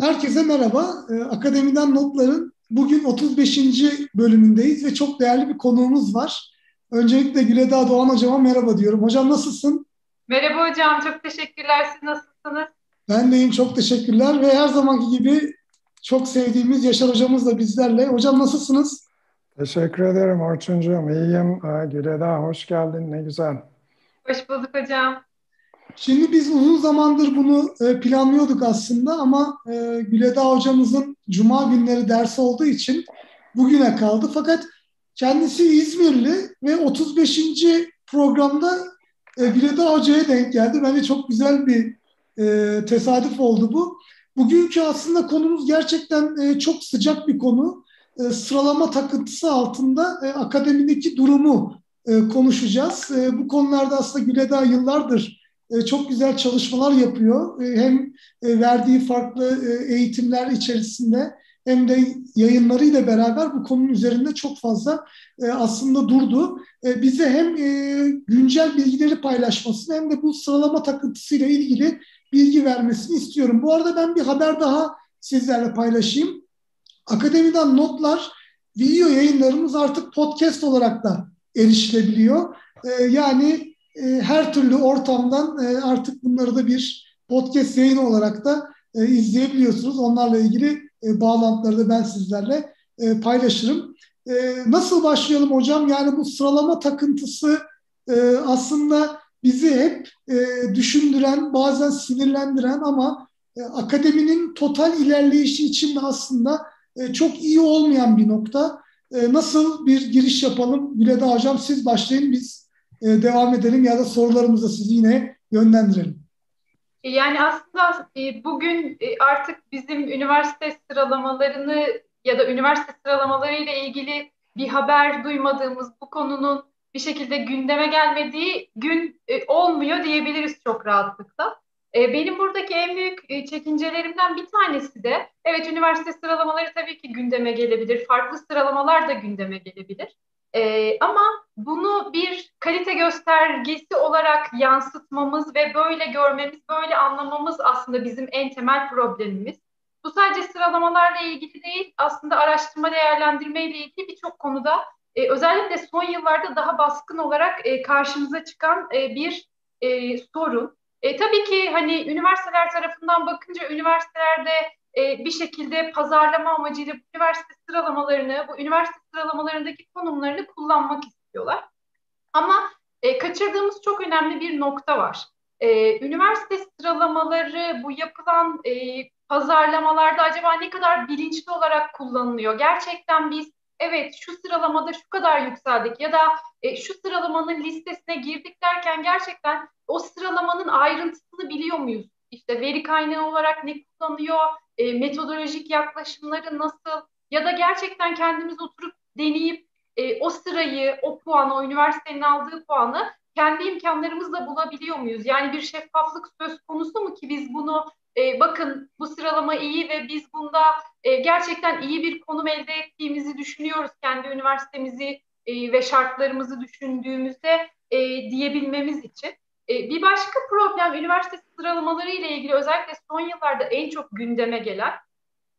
Herkese merhaba. Ee, Akademiden Notların bugün 35. bölümündeyiz ve çok değerli bir konuğumuz var. Öncelikle Güledağ Doğan Hocama merhaba diyorum. Hocam nasılsın? Merhaba hocam, çok teşekkürler. Siz nasılsınız? Ben deyim, çok teşekkürler ve her zamanki gibi çok sevdiğimiz Yaşar Hocamız da bizlerle. Hocam nasılsınız? Teşekkür ederim Orçuncuğum. İyiyim. Güledağ hoş geldin. Ne güzel. Hoş bulduk hocam. Şimdi biz uzun zamandır bunu e, planlıyorduk aslında ama e, Güledağ hocamızın cuma günleri dersi olduğu için bugüne kaldı. Fakat kendisi İzmirli ve 35. programda e, Güledağ hocaya denk geldi. Bence çok güzel bir tesadüf oldu bu. Bugünkü aslında konumuz gerçekten çok sıcak bir konu. Sıralama takıntısı altında akademideki durumu konuşacağız. Bu konularda aslında Güledağ yıllardır çok güzel çalışmalar yapıyor. E, hem e, verdiği farklı eğitimler içerisinde hem de yayınlarıyla beraber bu konunun üzerinde çok fazla aslında durdu. Bize hem güncel bilgileri paylaşmasını hem de bu sıralama takıntısıyla ilgili bilgi vermesini istiyorum. Bu arada ben bir haber daha sizlerle paylaşayım. Akademiden notlar video yayınlarımız artık podcast olarak da erişilebiliyor. Yani e, her türlü ortamdan e, artık bunları da bir podcast yayını olarak da e, izleyebiliyorsunuz. Onlarla ilgili e, bağlantıları da ben sizlerle e, paylaşırım. E, nasıl başlayalım hocam? Yani bu sıralama takıntısı e, aslında bizi hep e, düşündüren, bazen sinirlendiren ama e, akademinin total ilerleyişi için de aslında e, çok iyi olmayan bir nokta. E, nasıl bir giriş yapalım? Güleda Hocam siz başlayın biz e, devam edelim ya da sorularımızı sizi yine yönlendirelim. Yani aslında e, bugün e, artık bizim üniversite sıralamalarını ya da üniversite sıralamalarıyla ilgili bir haber duymadığımız bu konunun bir şekilde gündeme gelmediği gün olmuyor diyebiliriz çok rahatlıkla. Benim buradaki en büyük çekincelerimden bir tanesi de evet üniversite sıralamaları tabii ki gündeme gelebilir. Farklı sıralamalar da gündeme gelebilir. E, ama bunu bir kalite göstergesi olarak yansıtmamız ve böyle görmemiz, böyle anlamamız aslında bizim en temel problemimiz. Bu sadece sıralamalarla ilgili değil, aslında araştırma değerlendirme ile ilgili birçok konuda e, özellikle son yıllarda daha baskın olarak e, karşımıza çıkan e, bir e, sorun. E, tabii ki hani üniversiteler tarafından bakınca üniversitelerde e, bir şekilde pazarlama amacıyla bu üniversite sıralamalarını, bu üniversite sıralamalarındaki konumlarını kullanmak istiyorlar. Ama e, kaçırdığımız çok önemli bir nokta var. E, üniversite sıralamaları bu yapılan e, pazarlamalarda acaba ne kadar bilinçli olarak kullanılıyor? Gerçekten biz evet şu sıralamada şu kadar yükseldik ya da e, şu sıralamanın listesine girdik derken gerçekten o sıralamanın ayrıntısını biliyor muyuz? İşte veri kaynağı olarak ne kullanıyor, e, metodolojik yaklaşımları nasıl ya da gerçekten kendimiz oturup deneyip e, o sırayı, o puanı, o üniversitenin aldığı puanı kendi imkanlarımızla bulabiliyor muyuz? Yani bir şeffaflık söz konusu mu ki biz bunu e, bakın bu sıralama iyi ve biz bunda e, gerçekten iyi bir konum elde ettiğimizi düşünüyoruz kendi üniversitemizi e, ve şartlarımızı düşündüğümüzde e, diyebilmemiz için. E, bir başka problem üniversite sıralamaları ile ilgili özellikle son yıllarda en çok gündeme gelen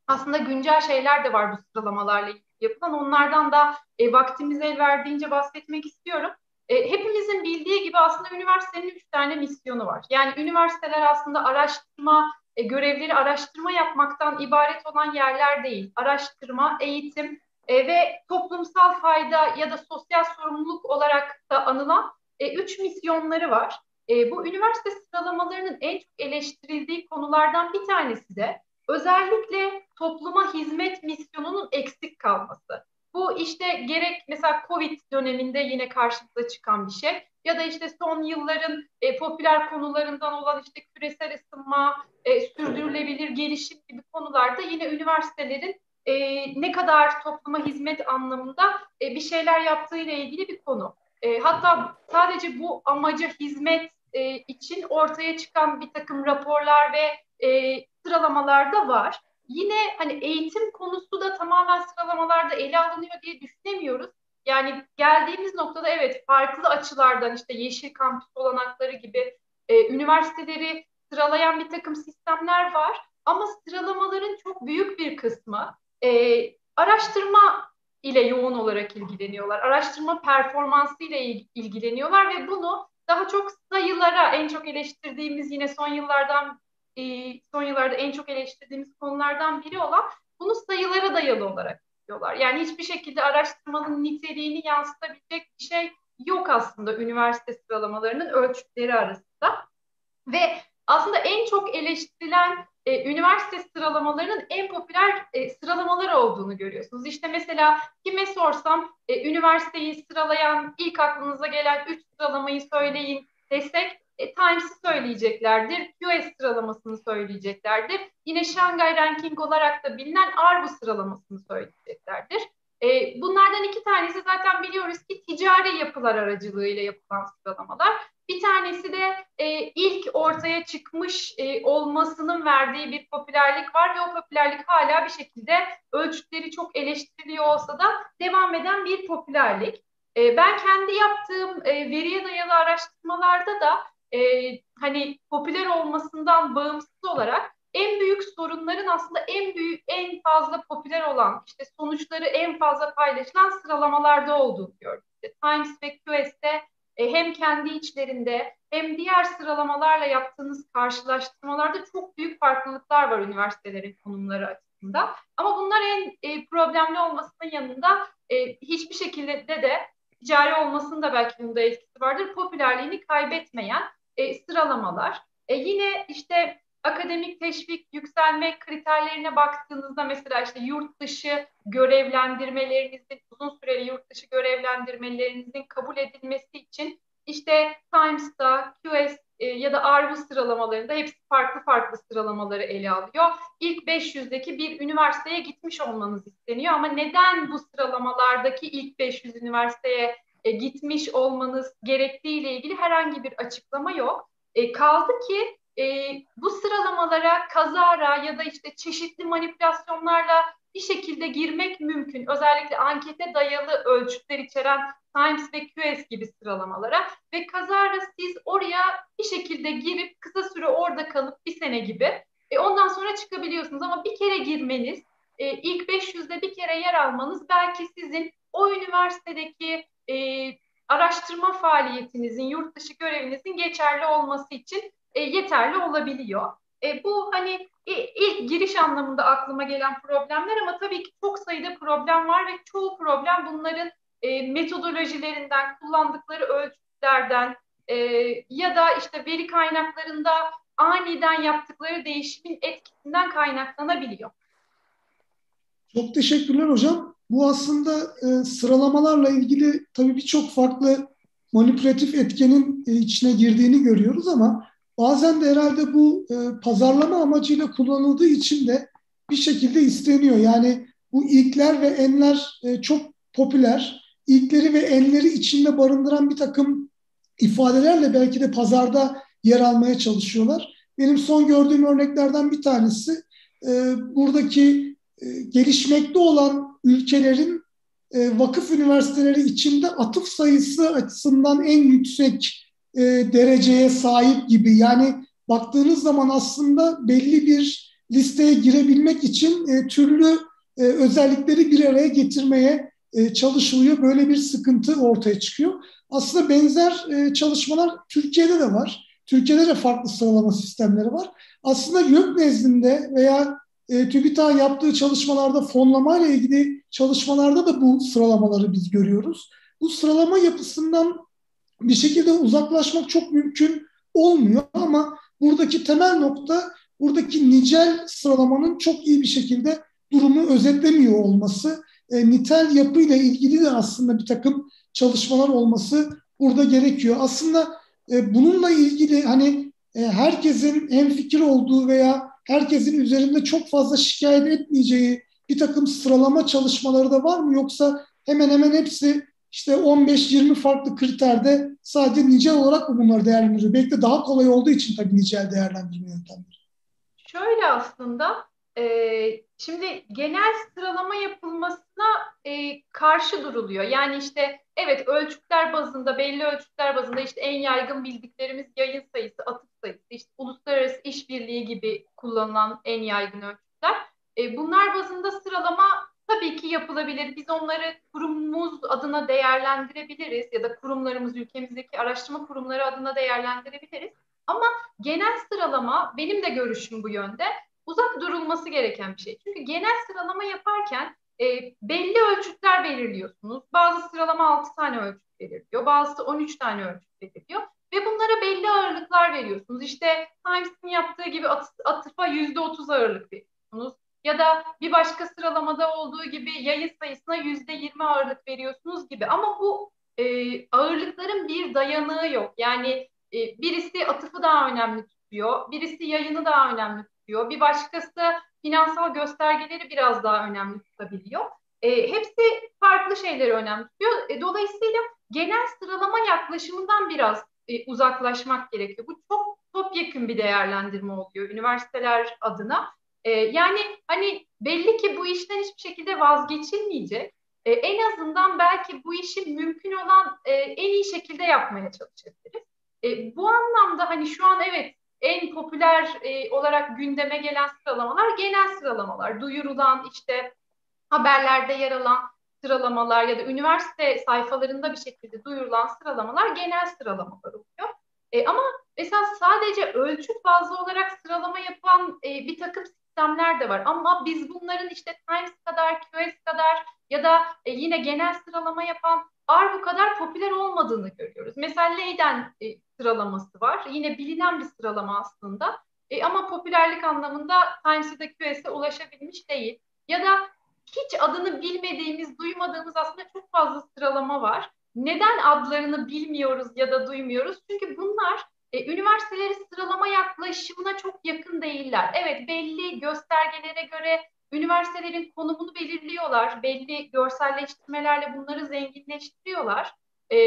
aslında güncel şeyler de var bu sıralamalarla yapılan. Onlardan da e, vaktimiz el verdiğince bahsetmek istiyorum. E, hepimizin bildiği gibi aslında üniversitenin üç tane misyonu var. Yani üniversiteler aslında araştırma, e, görevleri araştırma yapmaktan ibaret olan yerler değil. Araştırma, eğitim e, ve toplumsal fayda ya da sosyal sorumluluk olarak da anılan e, üç misyonları var. E, bu üniversite sıralamalarının en çok eleştirildiği konulardan bir tanesi de özellikle topluma hizmet misyonunun eksik kalması. Bu işte gerek mesela Covid döneminde yine karşımıza çıkan bir şey ya da işte son yılların e, popüler konularından olan işte küresel ısınma, e, sürdürülebilir gelişim gibi konularda yine üniversitelerin e, ne kadar topluma hizmet anlamında e, bir şeyler yaptığı ile ilgili bir konu. E, hatta sadece bu amaca hizmet e, için ortaya çıkan bir takım raporlar ve e, sıralamalar da var. Yine hani eğitim konusu da tamamen sıralamalarda ele alınıyor diye düşünemiyoruz. Yani geldiğimiz noktada evet farklı açılardan işte yeşil kampüs olanakları gibi e, üniversiteleri sıralayan bir takım sistemler var. Ama sıralamaların çok büyük bir kısmı e, araştırma ile yoğun olarak ilgileniyorlar. Araştırma performansı ile ilgileniyorlar ve bunu daha çok sayılara en çok eleştirdiğimiz yine son yıllardan e, son yıllarda en çok eleştirdiğimiz konulardan biri olan bunu sayılara dayalı olarak yapıyorlar. Yani hiçbir şekilde araştırmanın niteliğini yansıtabilecek bir şey yok aslında üniversite sıralamalarının ölçütleri arasında. Ve aslında en çok eleştirilen e, üniversite sıralamalarının en popüler e, sıralamalar olduğunu görüyorsunuz. İşte mesela kime sorsam e, üniversiteyi sıralayan ilk aklınıza gelen üç sıralamayı söyleyin desek e, Times'ı söyleyeceklerdir, QS sıralamasını söyleyeceklerdir. Yine Shanghai Ranking olarak da bilinen Arbu sıralamasını söyleyeceklerdir. E, bunlardan iki tanesi zaten biliyoruz ki ticari yapılar aracılığıyla yapılan sıralamalar. Bir tanesi de e, ilk ortaya çıkmış e, olmasının verdiği bir popülerlik var ve o popülerlik hala bir şekilde ölçütleri çok eleştiriliyor olsa da devam eden bir popülerlik. E, ben kendi yaptığım e, veriye dayalı araştırmalarda da e, hani popüler olmasından bağımsız olarak en büyük sorunların aslında en büyük, en fazla popüler olan, işte sonuçları en fazla paylaşılan sıralamalarda olduğunu gördük. İşte Times ve QS'te e, hem kendi içlerinde hem diğer sıralamalarla yaptığınız karşılaştırmalarda çok büyük farklılıklar var üniversitelerin konumları açısından. Ama bunlar en e, problemli olmasının yanında e, hiçbir şekilde de ticari olmasının da belki bunda etkisi vardır. Popülerliğini kaybetmeyen e, sıralamalar. E, yine işte akademik teşvik yükselme kriterlerine baktığınızda mesela işte yurt dışı görevlendirmelerinizin uzun süreli yurt dışı görevlendirmelerinizin kabul edilmesi için işte Times'ta, QS e, ya da Arvu sıralamalarında hepsi farklı farklı sıralamaları ele alıyor. İlk 500'deki bir üniversiteye gitmiş olmanız isteniyor ama neden bu sıralamalardaki ilk 500 üniversiteye e, gitmiş olmanız gerektiği ile ilgili herhangi bir açıklama yok. E, kaldı ki e, bu sıralamalara kazara ya da işte çeşitli manipülasyonlarla bir şekilde girmek mümkün. Özellikle ankete dayalı ölçütler içeren Times ve QS gibi sıralamalara ve kazara siz oraya bir şekilde girip kısa süre orada kalıp bir sene gibi e, ondan sonra çıkabiliyorsunuz ama bir kere girmeniz e, ilk 500'de bir kere yer almanız belki sizin o üniversitedeki e, araştırma faaliyetinizin, yurt dışı görevinizin geçerli olması için e, yeterli olabiliyor. E, bu hani ilk giriş anlamında aklıma gelen problemler ama tabii ki çok sayıda problem var ve çoğu problem bunların e, metodolojilerinden, kullandıkları ölçütlerden e, ya da işte veri kaynaklarında aniden yaptıkları değişimin etkisinden kaynaklanabiliyor. Çok teşekkürler hocam. Bu aslında e, sıralamalarla ilgili tabii birçok farklı manipülatif etkenin e, içine girdiğini görüyoruz ama bazen de herhalde bu e, pazarlama amacıyla kullanıldığı için de bir şekilde isteniyor. Yani bu ilkler ve enler e, çok popüler. İlkleri ve enleri içinde barındıran bir takım ifadelerle belki de pazarda yer almaya çalışıyorlar. Benim son gördüğüm örneklerden bir tanesi e, buradaki e, gelişmekte olan ülkelerin e, vakıf üniversiteleri içinde atıf sayısı açısından en yüksek e, dereceye sahip gibi. Yani baktığınız zaman aslında belli bir listeye girebilmek için e, türlü e, özellikleri bir araya getirmeye e, çalışılıyor. Böyle bir sıkıntı ortaya çıkıyor. Aslında benzer e, çalışmalar Türkiye'de de var. Türkiye'de de farklı sıralama sistemleri var. Aslında YÖK nezdinde veya e, TÜBİTAK yaptığı çalışmalarda fonlama ile ilgili çalışmalarda da bu sıralamaları biz görüyoruz. Bu sıralama yapısından bir şekilde uzaklaşmak çok mümkün olmuyor ama buradaki temel nokta buradaki nicel sıralamanın çok iyi bir şekilde durumu özetlemiyor olması. E, nitel yapıyla ilgili de aslında bir takım çalışmalar olması burada gerekiyor. Aslında e, bununla ilgili hani e, herkesin hem fikir olduğu veya herkesin üzerinde çok fazla şikayet etmeyeceği bir takım sıralama çalışmaları da var mı? Yoksa hemen hemen hepsi işte 15-20 farklı kriterde sadece nicel olarak mı bunları değerlendiriyor? Belki de daha kolay olduğu için tabii nicel değerlendirme yöntemleri. Şöyle aslında Ee, şimdi genel sıralama yapılmasına e, karşı duruluyor. Yani işte evet ölçütler bazında, belli ölçütler bazında işte en yaygın bildiklerimiz yayın sayısı, atık sayısı, işte uluslararası işbirliği gibi kullanılan en yaygın ölçütler. E, bunlar bazında sıralama tabii ki yapılabilir. Biz onları kurumumuz adına değerlendirebiliriz ya da kurumlarımız, ülkemizdeki araştırma kurumları adına değerlendirebiliriz. Ama genel sıralama benim de görüşüm bu yönde uzak durulması gereken bir şey. Çünkü genel sıralama yaparken e, belli ölçütler belirliyorsunuz. Bazı sıralama 6 tane ölçüt belirliyor, bazısı 13 tane ölçüt belirliyor ve bunlara belli ağırlıklar veriyorsunuz. İşte Times'in yaptığı gibi at, atıfa %30 ağırlık veriyorsunuz. Ya da bir başka sıralamada olduğu gibi yayı sayısına %20 ağırlık veriyorsunuz gibi. Ama bu e, ağırlıkların bir dayanığı yok. Yani e, birisi atıfı daha önemli tutuyor, birisi yayını daha önemli tutuyor. Bir başkası finansal göstergeleri biraz daha önemli tutabiliyor. E, hepsi farklı şeyleri önemli tutuyor. E, dolayısıyla genel sıralama yaklaşımından biraz e, uzaklaşmak gerekiyor. Bu çok yakın bir değerlendirme oluyor üniversiteler adına. E, yani hani belli ki bu işten hiçbir şekilde vazgeçilmeyecek. E, en azından belki bu işi mümkün olan e, en iyi şekilde yapmaya çalışabiliriz. E, bu anlamda hani şu an evet en popüler e, olarak gündeme gelen sıralamalar genel sıralamalar. Duyurulan işte haberlerde yer alan sıralamalar ya da üniversite sayfalarında bir şekilde duyurulan sıralamalar genel sıralamalar oluyor. E, ama mesela sadece ölçüt bazlı olarak sıralama yapan e, bir takım sistemler de var. Ama biz bunların işte Times kadar, QS kadar ya da e, yine genel sıralama yapan Arbu kadar popüler olmadığını görüyoruz. Mesela Leyden e, sıralaması var. Yine bilinen bir sıralama aslında. E, ama popülerlik anlamında Times'e de QS'e ulaşabilmiş değil. Ya da hiç adını bilmediğimiz, duymadığımız aslında çok fazla sıralama var. Neden adlarını bilmiyoruz ya da duymuyoruz? Çünkü bunlar e, üniversiteleri sıralama yaklaşımına çok yakın değiller. Evet belli göstergelere göre üniversitelerin konumunu belirliyorlar. Belli görselleştirmelerle bunları zenginleştiriyorlar. E,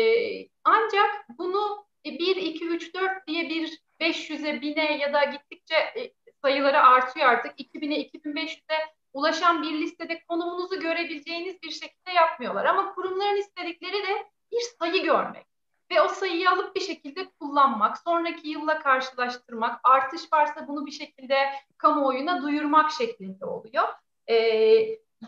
ancak bunu 1, 2, 3, 4 diye bir 500'e, 1000'e ya da gittikçe e, sayıları artıyor artık. 2000'e, 2500'e ulaşan bir listede konumunuzu görebileceğiniz bir şekilde yapmıyorlar. Ama kurumların istedikleri de bir sayı görmek ve o sayıyı alıp bir şekilde kullanmak, sonraki yılla karşılaştırmak, artış varsa bunu bir şekilde kamuoyuna duyurmak şeklinde oluyor. Ee,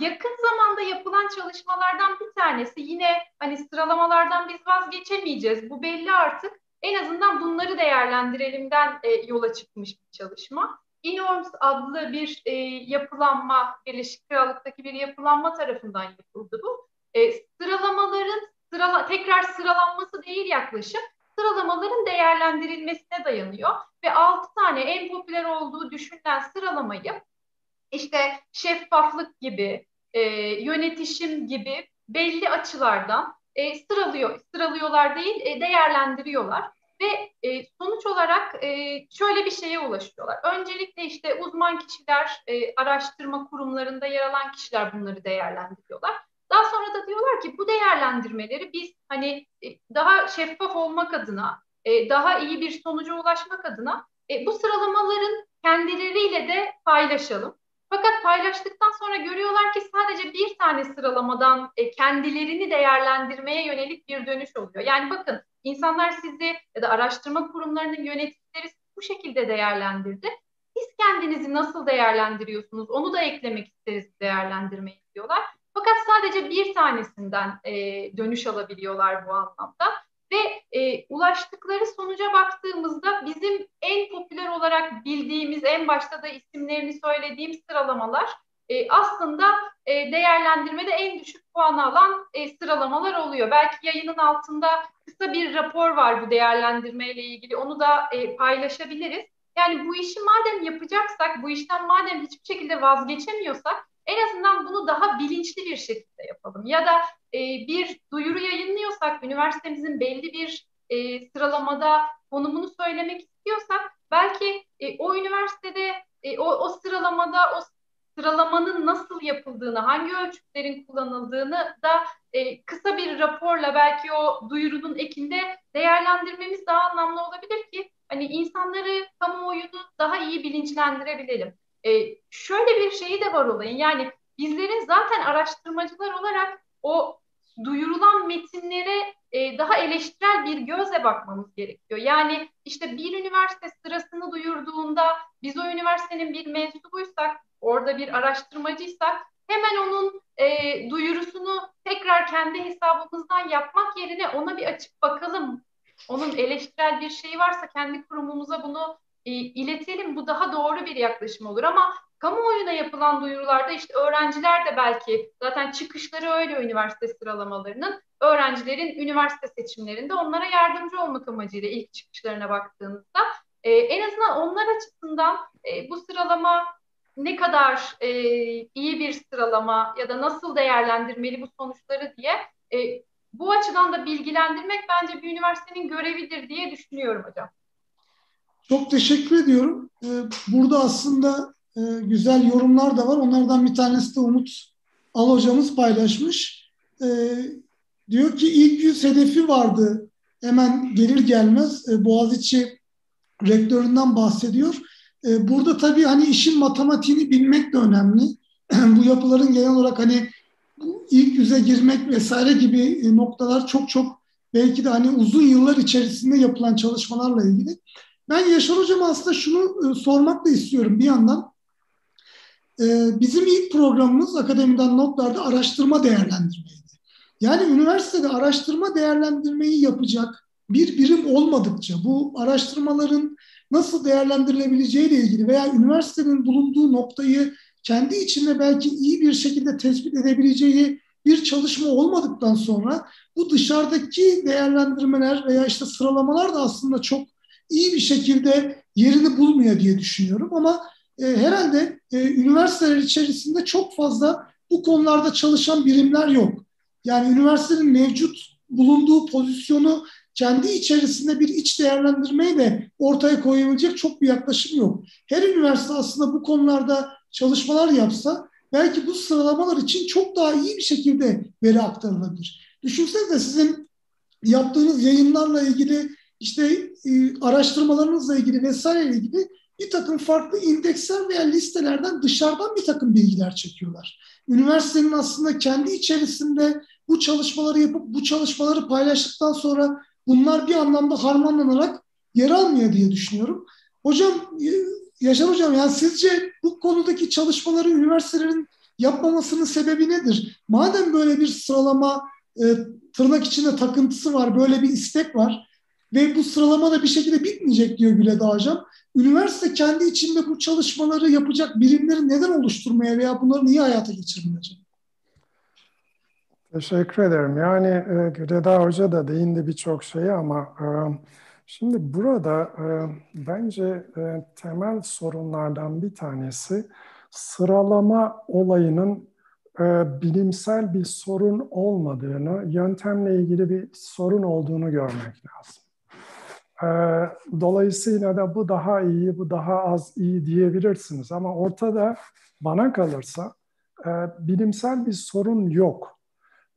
yakın zamanda yapılan çalışmalardan bir tanesi yine hani sıralamalardan biz vazgeçemeyeceğiz. Bu belli artık. En azından bunları değerlendirelimden e, yola çıkmış bir çalışma. Inorms adlı bir e, yapılanma, Birleşik Krallık'taki bir yapılanma tarafından yapıldı bu. E, sıralamaların sırala, tekrar sıralanması değil yaklaşık, sıralamaların değerlendirilmesine dayanıyor. Ve 6 tane en popüler olduğu düşünülen sıralamayı işte şeffaflık gibi, e, yönetişim gibi belli açılardan e, sıralıyor, sıralıyorlar değil, e, değerlendiriyorlar. Ve e, sonuç olarak e, şöyle bir şeye ulaşıyorlar. Öncelikle işte uzman kişiler, e, araştırma kurumlarında yer alan kişiler bunları değerlendiriyorlar. Daha sonra da diyorlar ki bu değerlendirmeleri biz hani e, daha şeffaf olmak adına, e, daha iyi bir sonuca ulaşmak adına e, bu sıralamaların kendileriyle de paylaşalım. Fakat paylaştıktan sonra görüyorlar ki sadece bir tane sıralamadan kendilerini değerlendirmeye yönelik bir dönüş oluyor. Yani bakın insanlar sizi ya da araştırma kurumlarının yöneticileri bu şekilde değerlendirdi. Siz kendinizi nasıl değerlendiriyorsunuz? Onu da eklemek isteriz değerlendirmeyi diyorlar. Fakat sadece bir tanesinden e, dönüş alabiliyorlar bu anlamda. Ve e, ulaştıkları sonuca baktığımızda bizim en popüler olarak bildiğimiz, en başta da isimlerini söylediğim sıralamalar e, aslında e, değerlendirmede en düşük puanı alan e, sıralamalar oluyor. Belki yayının altında kısa bir rapor var bu değerlendirmeyle ilgili. Onu da e, paylaşabiliriz. Yani bu işi madem yapacaksak, bu işten madem hiçbir şekilde vazgeçemiyorsak en azından bunu daha bilinçli bir şekilde yapalım. Ya da e, bir duyuru yayınlıyorsak, üniversitemizin belli bir e, sıralamada konumunu söylemek istiyorsak, belki e, o üniversitede e, o, o sıralamada o sıralamanın nasıl yapıldığını, hangi ölçütlerin kullanıldığını da e, kısa bir raporla belki o duyurunun ekinde değerlendirmemiz daha anlamlı olabilir ki hani insanları, kamuoyunu daha iyi bilinçlendirebilelim. E, şöyle bir şeyi de var olayın. Yani bizlerin zaten araştırmacılar olarak o duyurulan metinlere e, daha eleştirel bir gözle bakmamız gerekiyor. Yani işte bir üniversite sırasını duyurduğunda biz o üniversitenin bir mensubuysak, orada bir araştırmacıysak hemen onun e, duyurusunu tekrar kendi hesabımızdan yapmak yerine ona bir açıp bakalım. Onun eleştirel bir şeyi varsa kendi kurumumuza bunu e, iletelim. Bu daha doğru bir yaklaşım olur ama kamuoyuna yapılan duyurularda işte öğrenciler de belki zaten çıkışları öyle üniversite sıralamalarının öğrencilerin üniversite seçimlerinde onlara yardımcı olmak amacıyla ilk çıkışlarına baktığınızda e, en azından onlar açısından e, bu sıralama ne kadar e, iyi bir sıralama ya da nasıl değerlendirmeli bu sonuçları diye e, bu açıdan da bilgilendirmek bence bir üniversitenin görevidir diye düşünüyorum hocam. Çok teşekkür ediyorum. Ee, burada aslında e, güzel yorumlar da var. Onlardan bir tanesi de Umut Al hocamız paylaşmış. Ee, diyor ki ilk yüz hedefi vardı. Hemen gelir gelmez e, Boğaziçi rektöründen bahsediyor. Ee, burada tabii hani işin matematiğini bilmek de önemli. Bu yapıların genel olarak hani ilk yüze girmek vesaire gibi e, noktalar çok çok belki de hani uzun yıllar içerisinde yapılan çalışmalarla ilgili. Ben Yaşar Hocam aslında şunu e, sormak da istiyorum bir yandan. E, bizim ilk programımız akademiden notlarda araştırma değerlendirmeydi. Yani üniversitede araştırma değerlendirmeyi yapacak bir birim olmadıkça bu araştırmaların nasıl değerlendirilebileceği ile ilgili veya üniversitenin bulunduğu noktayı kendi içinde belki iyi bir şekilde tespit edebileceği bir çalışma olmadıktan sonra bu dışarıdaki değerlendirmeler veya işte sıralamalar da aslında çok iyi bir şekilde yerini bulmuyor diye düşünüyorum. Ama e, herhalde e, üniversiteler içerisinde çok fazla bu konularda çalışan birimler yok. Yani üniversitenin mevcut bulunduğu pozisyonu kendi içerisinde bir iç değerlendirmeyi de ortaya koyabilecek çok bir yaklaşım yok. Her üniversite aslında bu konularda çalışmalar yapsa belki bu sıralamalar için çok daha iyi bir şekilde veri aktarılabilir. Düşünsenize sizin yaptığınız yayınlarla ilgili işte e, araştırmalarınızla ilgili vesaireyle ilgili bir takım farklı indeksler veya listelerden dışarıdan bir takım bilgiler çekiyorlar. Üniversitenin aslında kendi içerisinde bu çalışmaları yapıp bu çalışmaları paylaştıktan sonra bunlar bir anlamda harmanlanarak yer almıyor diye düşünüyorum. Hocam, e, Yaşar Hocam yani sizce bu konudaki çalışmaları üniversitelerin yapmamasının sebebi nedir? Madem böyle bir sıralama e, tırnak içinde takıntısı var, böyle bir istek var ve bu sıralama da bir şekilde bitmeyecek diyor Güle Hocam. Üniversite kendi içinde bu çalışmaları yapacak birimleri neden oluşturmaya veya bunları niye hayata geçirmeyecek? Teşekkür ederim. Yani e, Güledağ Hoca da değindi birçok şeye ama e, şimdi burada e, bence e, temel sorunlardan bir tanesi sıralama olayının bilimsel bir sorun olmadığını, yöntemle ilgili bir sorun olduğunu görmek lazım. E, dolayısıyla da bu daha iyi, bu daha az iyi diyebilirsiniz ama ortada bana kalırsa e, bilimsel bir sorun yok.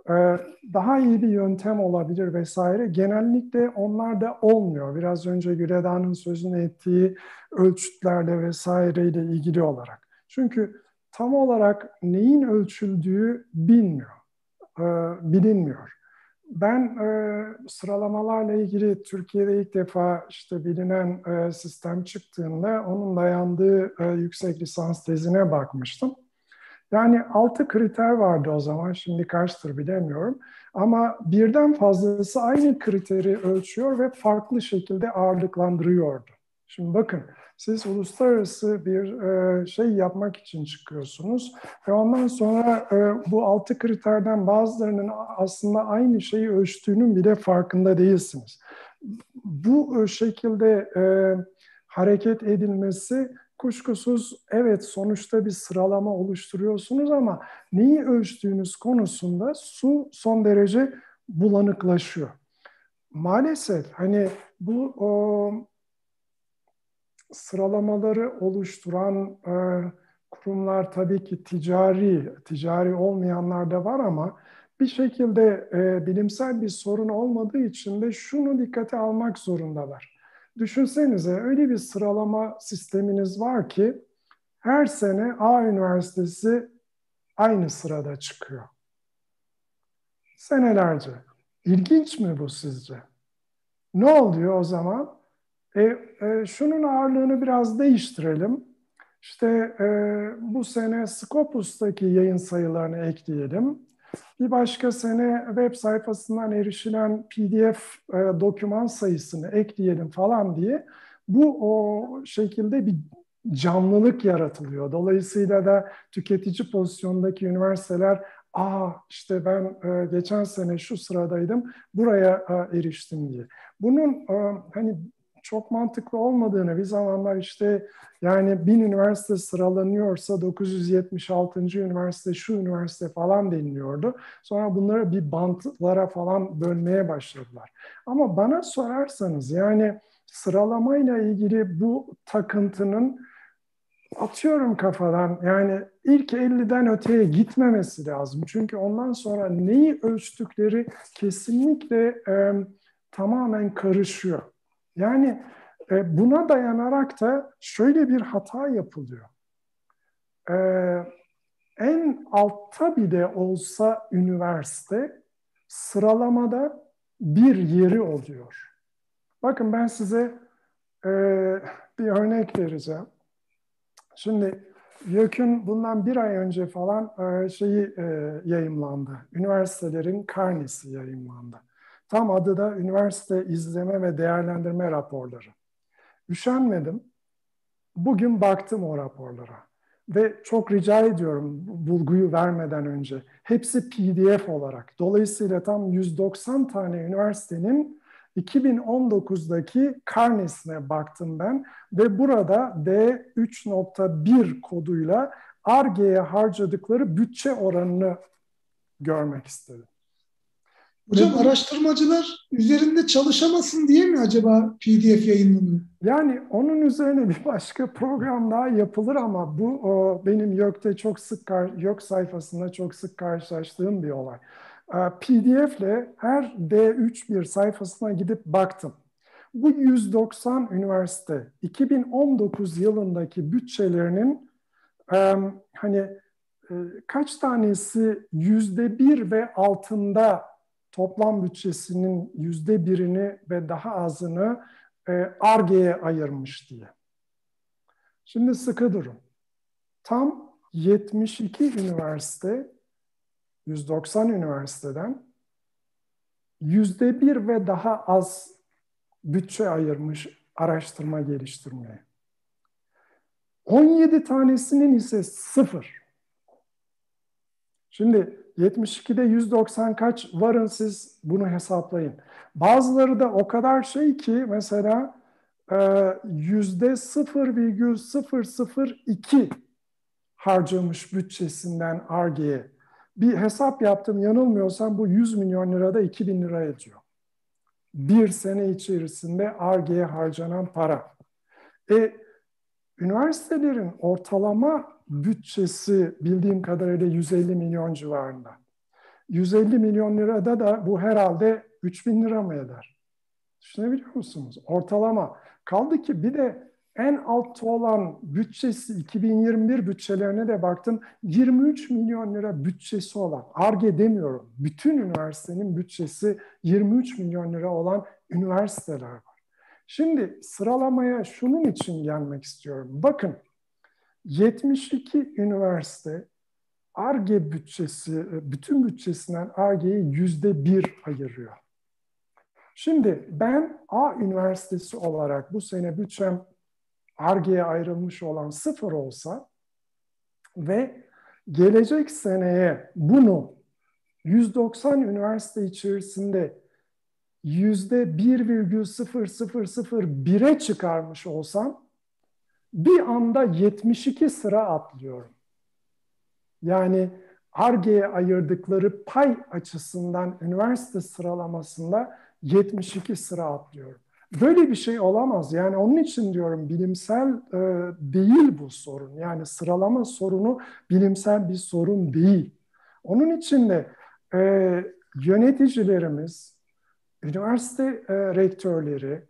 Ee, daha iyi bir yöntem olabilir vesaire. Genellikle onlar da olmuyor. Biraz önce Güleda'nın sözünü ettiği ölçütlerle vesaireyle ilgili olarak. Çünkü tam olarak neyin ölçüldüğü bilmiyor, e, bilinmiyor. Ben e, sıralamalarla ilgili Türkiye'de ilk defa işte bilinen e, sistem çıktığında onun dayandığı yüksek lisans tezine bakmıştım. Yani altı kriter vardı o zaman, şimdi kaçtır bilemiyorum. Ama birden fazlası aynı kriteri ölçüyor ve farklı şekilde ağırlıklandırıyordu. Şimdi bakın, siz uluslararası bir e, şey yapmak için çıkıyorsunuz ve ondan sonra e, bu altı kriterden bazılarının aslında aynı şeyi ölçtüğünün bile farkında değilsiniz. Bu e, şekilde hareket edilmesi kuşkusuz evet sonuçta bir sıralama oluşturuyorsunuz ama neyi ölçtüğünüz konusunda su son derece bulanıklaşıyor. Maalesef hani bu o, sıralamaları oluşturan e, kurumlar tabii ki ticari, ticari olmayanlar da var ama bir şekilde e, bilimsel bir sorun olmadığı için de şunu dikkate almak zorundalar. Düşünsenize öyle bir sıralama sisteminiz var ki her sene A üniversitesi aynı sırada çıkıyor. Senelerce. İlginç mi bu sizce? Ne oluyor o zaman? E, e, şunun ağırlığını biraz değiştirelim. İşte e, bu sene Scopus'taki yayın sayılarını ekleyelim. Bir başka sene web sayfasından erişilen PDF e, doküman sayısını ekleyelim falan diye bu o şekilde bir canlılık yaratılıyor. Dolayısıyla da tüketici pozisyondaki üniversiteler aa işte ben e, geçen sene şu sıradaydım buraya e, eriştim diye. Bunun e, hani çok mantıklı olmadığını bir zamanlar işte yani bin üniversite sıralanıyorsa 976. üniversite şu üniversite falan deniliyordu. Sonra bunları bir bantlara falan bölmeye başladılar. Ama bana sorarsanız yani sıralamayla ilgili bu takıntının atıyorum kafadan yani ilk 50'den öteye gitmemesi lazım. Çünkü ondan sonra neyi ölçtükleri kesinlikle e, tamamen karışıyor. Yani e, buna dayanarak da şöyle bir hata yapılıyor. E, en altta bile olsa üniversite sıralamada bir yeri oluyor. Bakın ben size e, bir örnek vereceğim. Şimdi YÖK'ün bundan bir ay önce falan e, şeyi e, yayımlandı. Üniversitelerin karnesi yayımlandı. Tam adı da üniversite izleme ve değerlendirme raporları. Üşenmedim. Bugün baktım o raporlara. Ve çok rica ediyorum bulguyu vermeden önce. Hepsi PDF olarak. Dolayısıyla tam 190 tane üniversitenin 2019'daki karnesine baktım ben ve burada D3.1 koduyla ARGE'ye harcadıkları bütçe oranını görmek istedim. Hocam bu, araştırmacılar üzerinde çalışamasın diye mi acaba PDF yayınlanıyor? Yani onun üzerine bir başka program daha yapılır ama bu o, benim YÖK'te çok sık, YÖK sayfasında çok sık karşılaştığım bir olay. PDF ile her D3 bir sayfasına gidip baktım. Bu 190 üniversite 2019 yılındaki bütçelerinin hani e, kaç tanesi yüzde bir ve altında toplam bütçesinin yüzde birini ve daha azını ARGE'ye ayırmış diye. Şimdi sıkı durun. Tam 72 üniversite 190 üniversiteden yüzde bir ve daha az bütçe ayırmış araştırma geliştirmeye. 17 tanesinin ise sıfır. Şimdi 72'de 190 kaç varın siz bunu hesaplayın. Bazıları da o kadar şey ki mesela e, yüzde 0,002 harcamış bütçesinden ARGE'ye bir hesap yaptım yanılmıyorsam bu 100 milyon lirada 2000 lira ediyor. Bir sene içerisinde ARGE'ye harcanan para. E, üniversitelerin ortalama bütçesi bildiğim kadarıyla 150 milyon civarında. 150 milyon lirada da bu herhalde 3000 lira mı eder? Düşünebiliyor musunuz? Ortalama. Kaldı ki bir de en altta olan bütçesi 2021 bütçelerine de baktım. 23 milyon lira bütçesi olan, ARGE demiyorum, bütün üniversitenin bütçesi 23 milyon lira olan üniversiteler var. Şimdi sıralamaya şunun için gelmek istiyorum. Bakın 72 üniversite ARGE bütçesi, bütün bütçesinden ARGE'yi yüzde bir ayırıyor. Şimdi ben A üniversitesi olarak bu sene bütçem ARGE'ye ayrılmış olan sıfır olsa ve gelecek seneye bunu 190 üniversite içerisinde yüzde 1,0001'e çıkarmış olsam bir anda 72 sıra atlıyorum. Yani ARGE'ye ayırdıkları pay açısından üniversite sıralamasında 72 sıra atlıyorum. Böyle bir şey olamaz. Yani onun için diyorum bilimsel e, değil bu sorun. Yani sıralama sorunu bilimsel bir sorun değil. Onun için de e, yöneticilerimiz, üniversite e, rektörleri,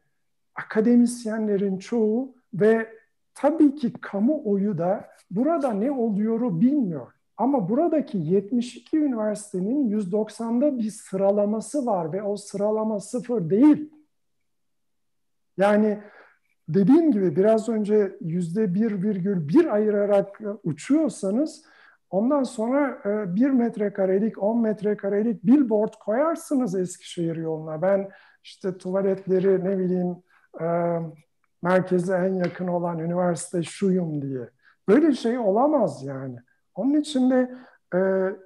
akademisyenlerin çoğu ve tabii ki kamuoyu da burada ne oluyoru bilmiyor. Ama buradaki 72 üniversitenin 190'da bir sıralaması var ve o sıralama sıfır değil. Yani dediğim gibi biraz önce yüzde bir virgül bir ayırarak uçuyorsanız ondan sonra e, bir metrekarelik, on metrekarelik billboard koyarsınız Eskişehir yoluna. Ben işte tuvaletleri ne bileyim e, merkeze en yakın olan üniversite şuyum diye. Böyle şey olamaz yani. Onun için de e,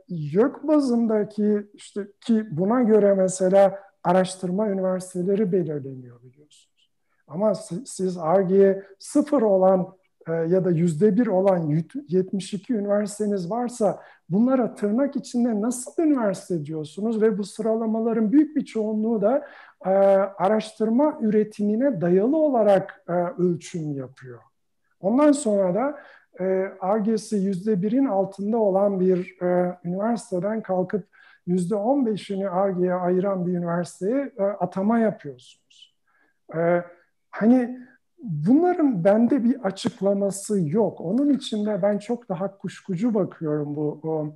YÖK bazındaki işte ki buna göre mesela araştırma üniversiteleri belirleniyor biliyorsunuz. Ama siz ARGE'ye sıfır olan ya da yüzde bir olan 72 üniversiteniz varsa bunlara tırnak içinde nasıl üniversite diyorsunuz ve bu sıralamaların büyük bir çoğunluğu da e, araştırma üretimine dayalı olarak e, ölçüm yapıyor. Ondan sonra da e, ARGE'si yüzde birin altında olan bir e, üniversiteden kalkıp yüzde on beşini ARGE'ye ayıran bir üniversiteye e, atama yapıyorsunuz. E, hani bunların bende bir açıklaması yok. Onun için de ben çok daha kuşkucu bakıyorum bu o,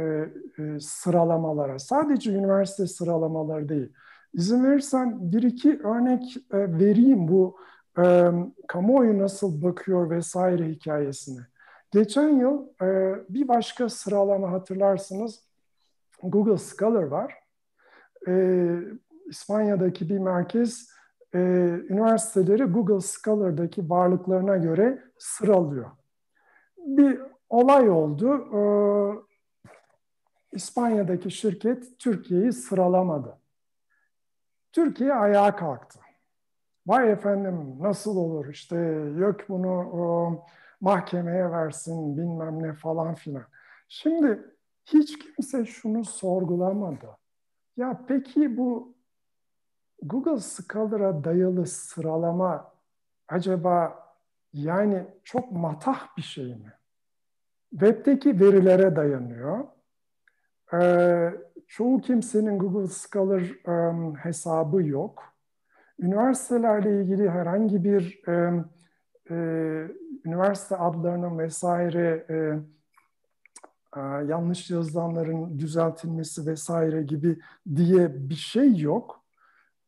e, e, sıralamalara. Sadece üniversite sıralamaları değil. İzin verirsen bir iki örnek e, vereyim bu e, kamuoyu nasıl bakıyor vesaire hikayesine. Geçen yıl e, bir başka sıralama hatırlarsınız Google Scholar var. E, İspanya'daki bir merkez e, üniversiteleri Google Scholar'daki varlıklarına göre sıralıyor. Bir olay oldu. E, İspanya'daki şirket Türkiye'yi sıralamadı. Türkiye ayağa kalktı. Vay efendim nasıl olur işte yok bunu o, mahkemeye versin bilmem ne falan filan. Şimdi hiç kimse şunu sorgulamadı. Ya peki bu Google Scholar'a dayalı sıralama acaba yani çok matah bir şey mi? Web'deki verilere dayanıyor. Ee, çoğu kimsenin Google Scholar um, hesabı yok üniversitelerle ilgili herhangi bir e, e, üniversite adlarının vesaire e, e, yanlış yazılanların düzeltilmesi vesaire gibi diye bir şey yok.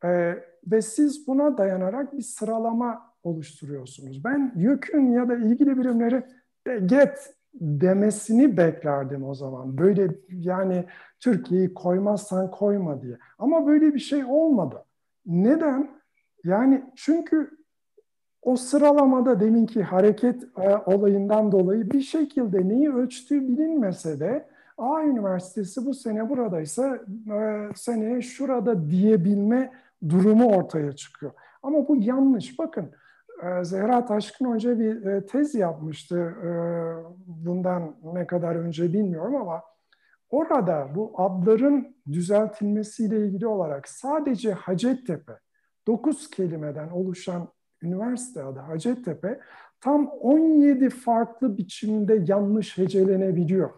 E, ve siz buna dayanarak bir sıralama oluşturuyorsunuz. Ben YÖK'ün ya da ilgili birimleri de get demesini beklerdim o zaman. Böyle yani Türkiye'yi koymazsan koyma diye. Ama böyle bir şey olmadı. Neden? Yani çünkü o sıralamada deminki hareket e, olayından dolayı bir şekilde neyi ölçtüğü bilinmese de A Üniversitesi bu sene buradaysa e, seneye şurada diyebilme durumu ortaya çıkıyor. Ama bu yanlış. Bakın e, Zehra Taşkın Hoca bir e, tez yapmıştı. E, bundan ne kadar önce bilmiyorum ama orada bu adların düzeltilmesiyle ilgili olarak sadece Hacettepe 9 kelimeden oluşan üniversite adı Hacettepe tam 17 farklı biçimde yanlış hecelenebiliyor.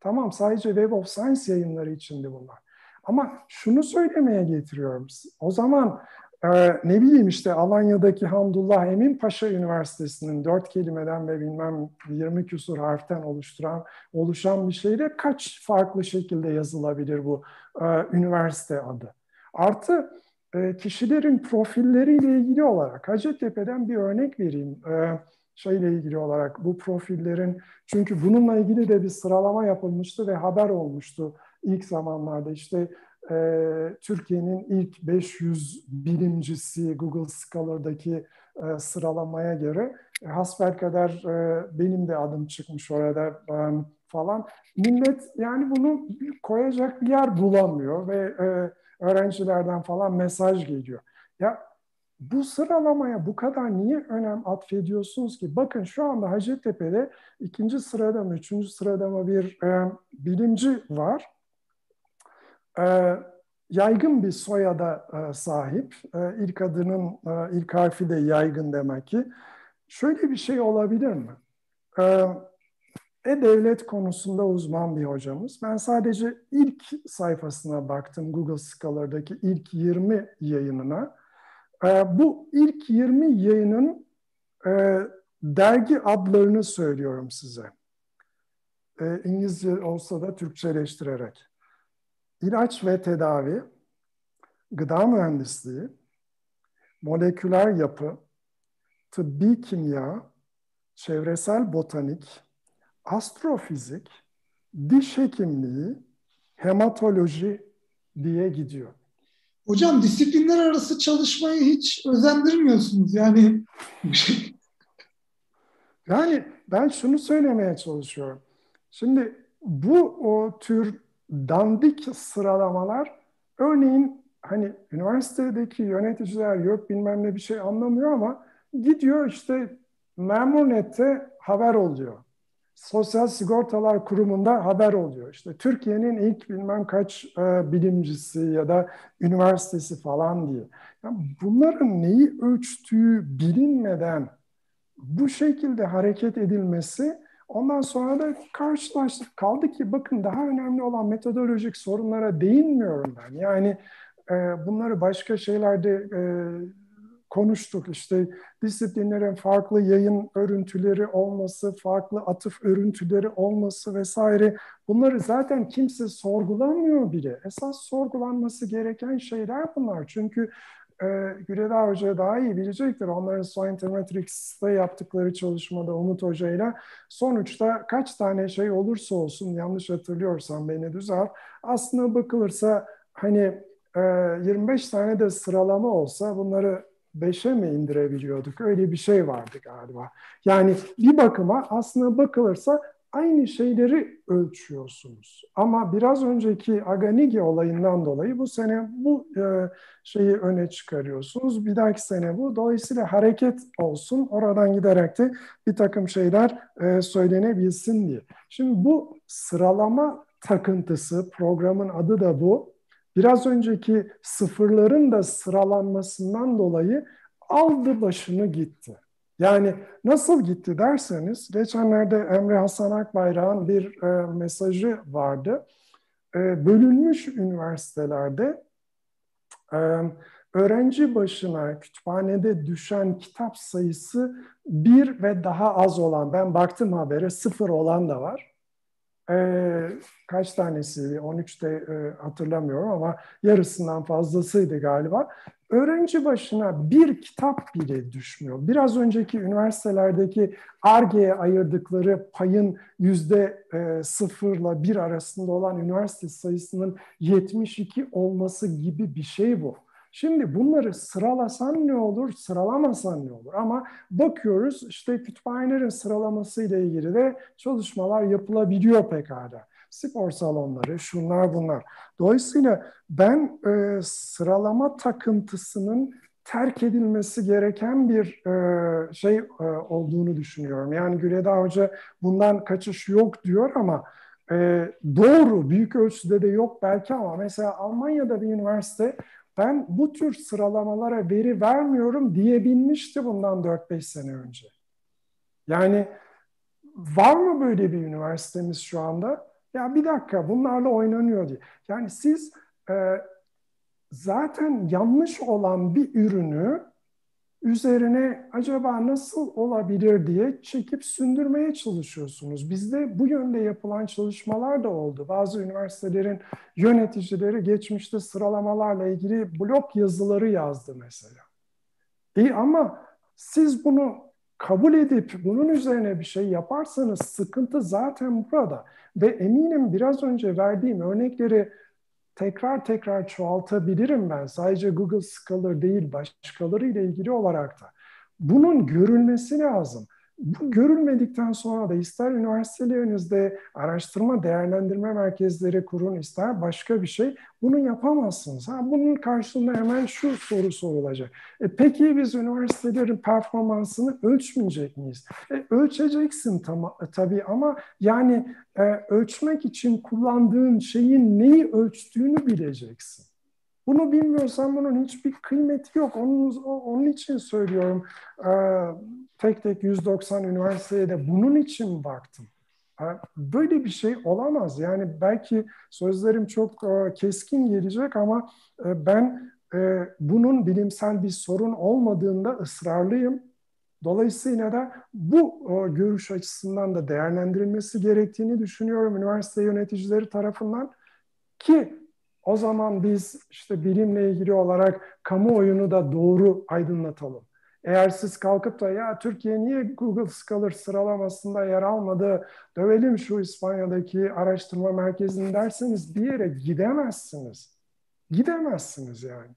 Tamam sadece Web of Science yayınları içinde bunlar. Ama şunu söylemeye getiriyorum. O zaman e, ne bileyim işte Alanya'daki Hamdullah Emin Paşa Üniversitesi'nin dört kelimeden ve bilmem 20 küsur harften oluşturan oluşan bir şeyde kaç farklı şekilde yazılabilir bu e, üniversite adı? Artı e, kişilerin profilleriyle ilgili olarak Hacettepe'den bir örnek vereyim. E, şeyle ilgili olarak bu profillerin çünkü bununla ilgili de bir sıralama yapılmıştı ve haber olmuştu ilk zamanlarda işte e, Türkiye'nin ilk 500 bilimcisi Google Scholar'daki e, sıralamaya göre e, hasbelkader e, benim de adım çıkmış orada e, falan. Millet yani bunu koyacak bir yer bulamıyor ve e, öğrencilerden falan mesaj geliyor. Ya bu sıralamaya bu kadar niye önem atfediyorsunuz ki? Bakın şu anda Hacettepe'de ikinci sırada mı, üçüncü sırada mı bir e, bilimci var. E, yaygın bir soyada e, sahip. E, ilk adının e, ilk harfi de yaygın demek ki. Şöyle bir şey olabilir mi? E, e-Devlet konusunda uzman bir hocamız. Ben sadece ilk sayfasına baktım Google Scholar'daki ilk 20 yayınına. Ee, bu ilk 20 yayının e, dergi adlarını söylüyorum size. İngilizce olsa da Türkçeleştirerek. İlaç ve tedavi, gıda mühendisliği, moleküler yapı, tıbbi kimya, çevresel botanik, astrofizik, diş hekimliği, hematoloji diye gidiyor. Hocam disiplinler arası çalışmayı hiç özendirmiyorsunuz. Yani yani ben şunu söylemeye çalışıyorum. Şimdi bu o tür dandik sıralamalar örneğin hani üniversitedeki yöneticiler yok bilmem ne bir şey anlamıyor ama gidiyor işte Memurnet'te haber oluyor. Sosyal Sigortalar Kurumu'nda haber oluyor. İşte Türkiye'nin ilk bilmem kaç e, bilimcisi ya da üniversitesi falan diye. Yani bunların neyi ölçtüğü bilinmeden bu şekilde hareket edilmesi ondan sonra da karşılaştık. Kaldı ki bakın daha önemli olan metodolojik sorunlara değinmiyorum ben. Yani e, bunları başka şeylerde e, konuştuk. İşte disiplinlerin farklı yayın örüntüleri olması, farklı atıf örüntüleri olması vesaire. Bunları zaten kimse sorgulamıyor bile. Esas sorgulanması gereken şeyler bunlar. Çünkü e, Güleda Hoca daha iyi bilecektir. Onların Science Matrix'te yaptıkları çalışmada Umut Hoca ile sonuçta kaç tane şey olursa olsun yanlış hatırlıyorsam beni düzelt. Aslında bakılırsa hani 25 e, tane de sıralama olsa bunları 5'e mi indirebiliyorduk? Öyle bir şey vardı galiba. Yani bir bakıma aslında bakılırsa aynı şeyleri ölçüyorsunuz. Ama biraz önceki Aganigi olayından dolayı bu sene bu e, şeyi öne çıkarıyorsunuz. Bir dahaki sene bu. Dolayısıyla hareket olsun. Oradan giderek de bir takım şeyler e, söylenebilsin diye. Şimdi bu sıralama takıntısı, programın adı da bu. Biraz önceki sıfırların da sıralanmasından dolayı aldı başını gitti. Yani nasıl gitti derseniz, geçenlerde Emre Hasan Akbayrak'ın bir e, mesajı vardı. E, bölünmüş üniversitelerde e, öğrenci başına kütüphanede düşen kitap sayısı bir ve daha az olan, ben baktım habere sıfır olan da var. E, kaç tanesi, 13'te e, hatırlamıyorum ama yarısından fazlasıydı galiba öğrenci başına bir kitap bile düşmüyor. Biraz önceki üniversitelerdeki ARGE'ye ayırdıkları payın yüzde e, sıfırla bir arasında olan üniversite sayısının 72 olması gibi bir şey bu. Şimdi bunları sıralasan ne olur, sıralamasan ne olur? Ama bakıyoruz işte kütüphanelerin sıralaması ile ilgili de çalışmalar yapılabiliyor pekala spor salonları, şunlar bunlar. Dolayısıyla ben e, sıralama takıntısının terk edilmesi gereken bir e, şey e, olduğunu düşünüyorum. Yani Güleda Hoca bundan kaçış yok diyor ama e, doğru büyük ölçüde de yok belki ama mesela Almanya'da bir üniversite ben bu tür sıralamalara veri vermiyorum diyebilmişti bundan 4-5 sene önce. Yani var mı böyle bir üniversitemiz şu anda? Ya bir dakika bunlarla oynanıyor diye. Yani siz e, zaten yanlış olan bir ürünü üzerine acaba nasıl olabilir diye çekip sündürmeye çalışıyorsunuz. Bizde bu yönde yapılan çalışmalar da oldu. Bazı üniversitelerin yöneticileri geçmişte sıralamalarla ilgili blog yazıları yazdı mesela. İyi ama siz bunu kabul edip bunun üzerine bir şey yaparsanız sıkıntı zaten burada. Ve eminim biraz önce verdiğim örnekleri tekrar tekrar çoğaltabilirim ben. Sadece Google Scholar değil başkaları ile ilgili olarak da. Bunun görülmesi lazım. Bu görülmedikten sonra da ister üniversitelerinizde araştırma değerlendirme merkezleri kurun, ister başka bir şey bunu yapamazsınız. Ha, bunun karşılığında hemen şu soru sorulacak. E, peki biz üniversitelerin performansını ölçmeyecek miyiz? E, ölçeceksin tam, e, tabii ama yani e, ölçmek için kullandığın şeyin neyi ölçtüğünü bileceksin. Bunu bilmiyorsan bunun hiçbir kıymeti yok. Onun, onun için söylüyorum. Tek tek 190 üniversiteye de bunun için baktım. Böyle bir şey olamaz. Yani belki sözlerim çok keskin gelecek ama ben bunun bilimsel bir sorun olmadığında ısrarlıyım. Dolayısıyla da bu görüş açısından da değerlendirilmesi gerektiğini düşünüyorum üniversite yöneticileri tarafından ki o zaman biz işte bilimle ilgili olarak kamuoyunu da doğru aydınlatalım. Eğer siz kalkıp da ya Türkiye niye Google Scholar sıralamasında yer almadı, dövelim şu İspanya'daki araştırma merkezini derseniz bir yere gidemezsiniz. Gidemezsiniz yani.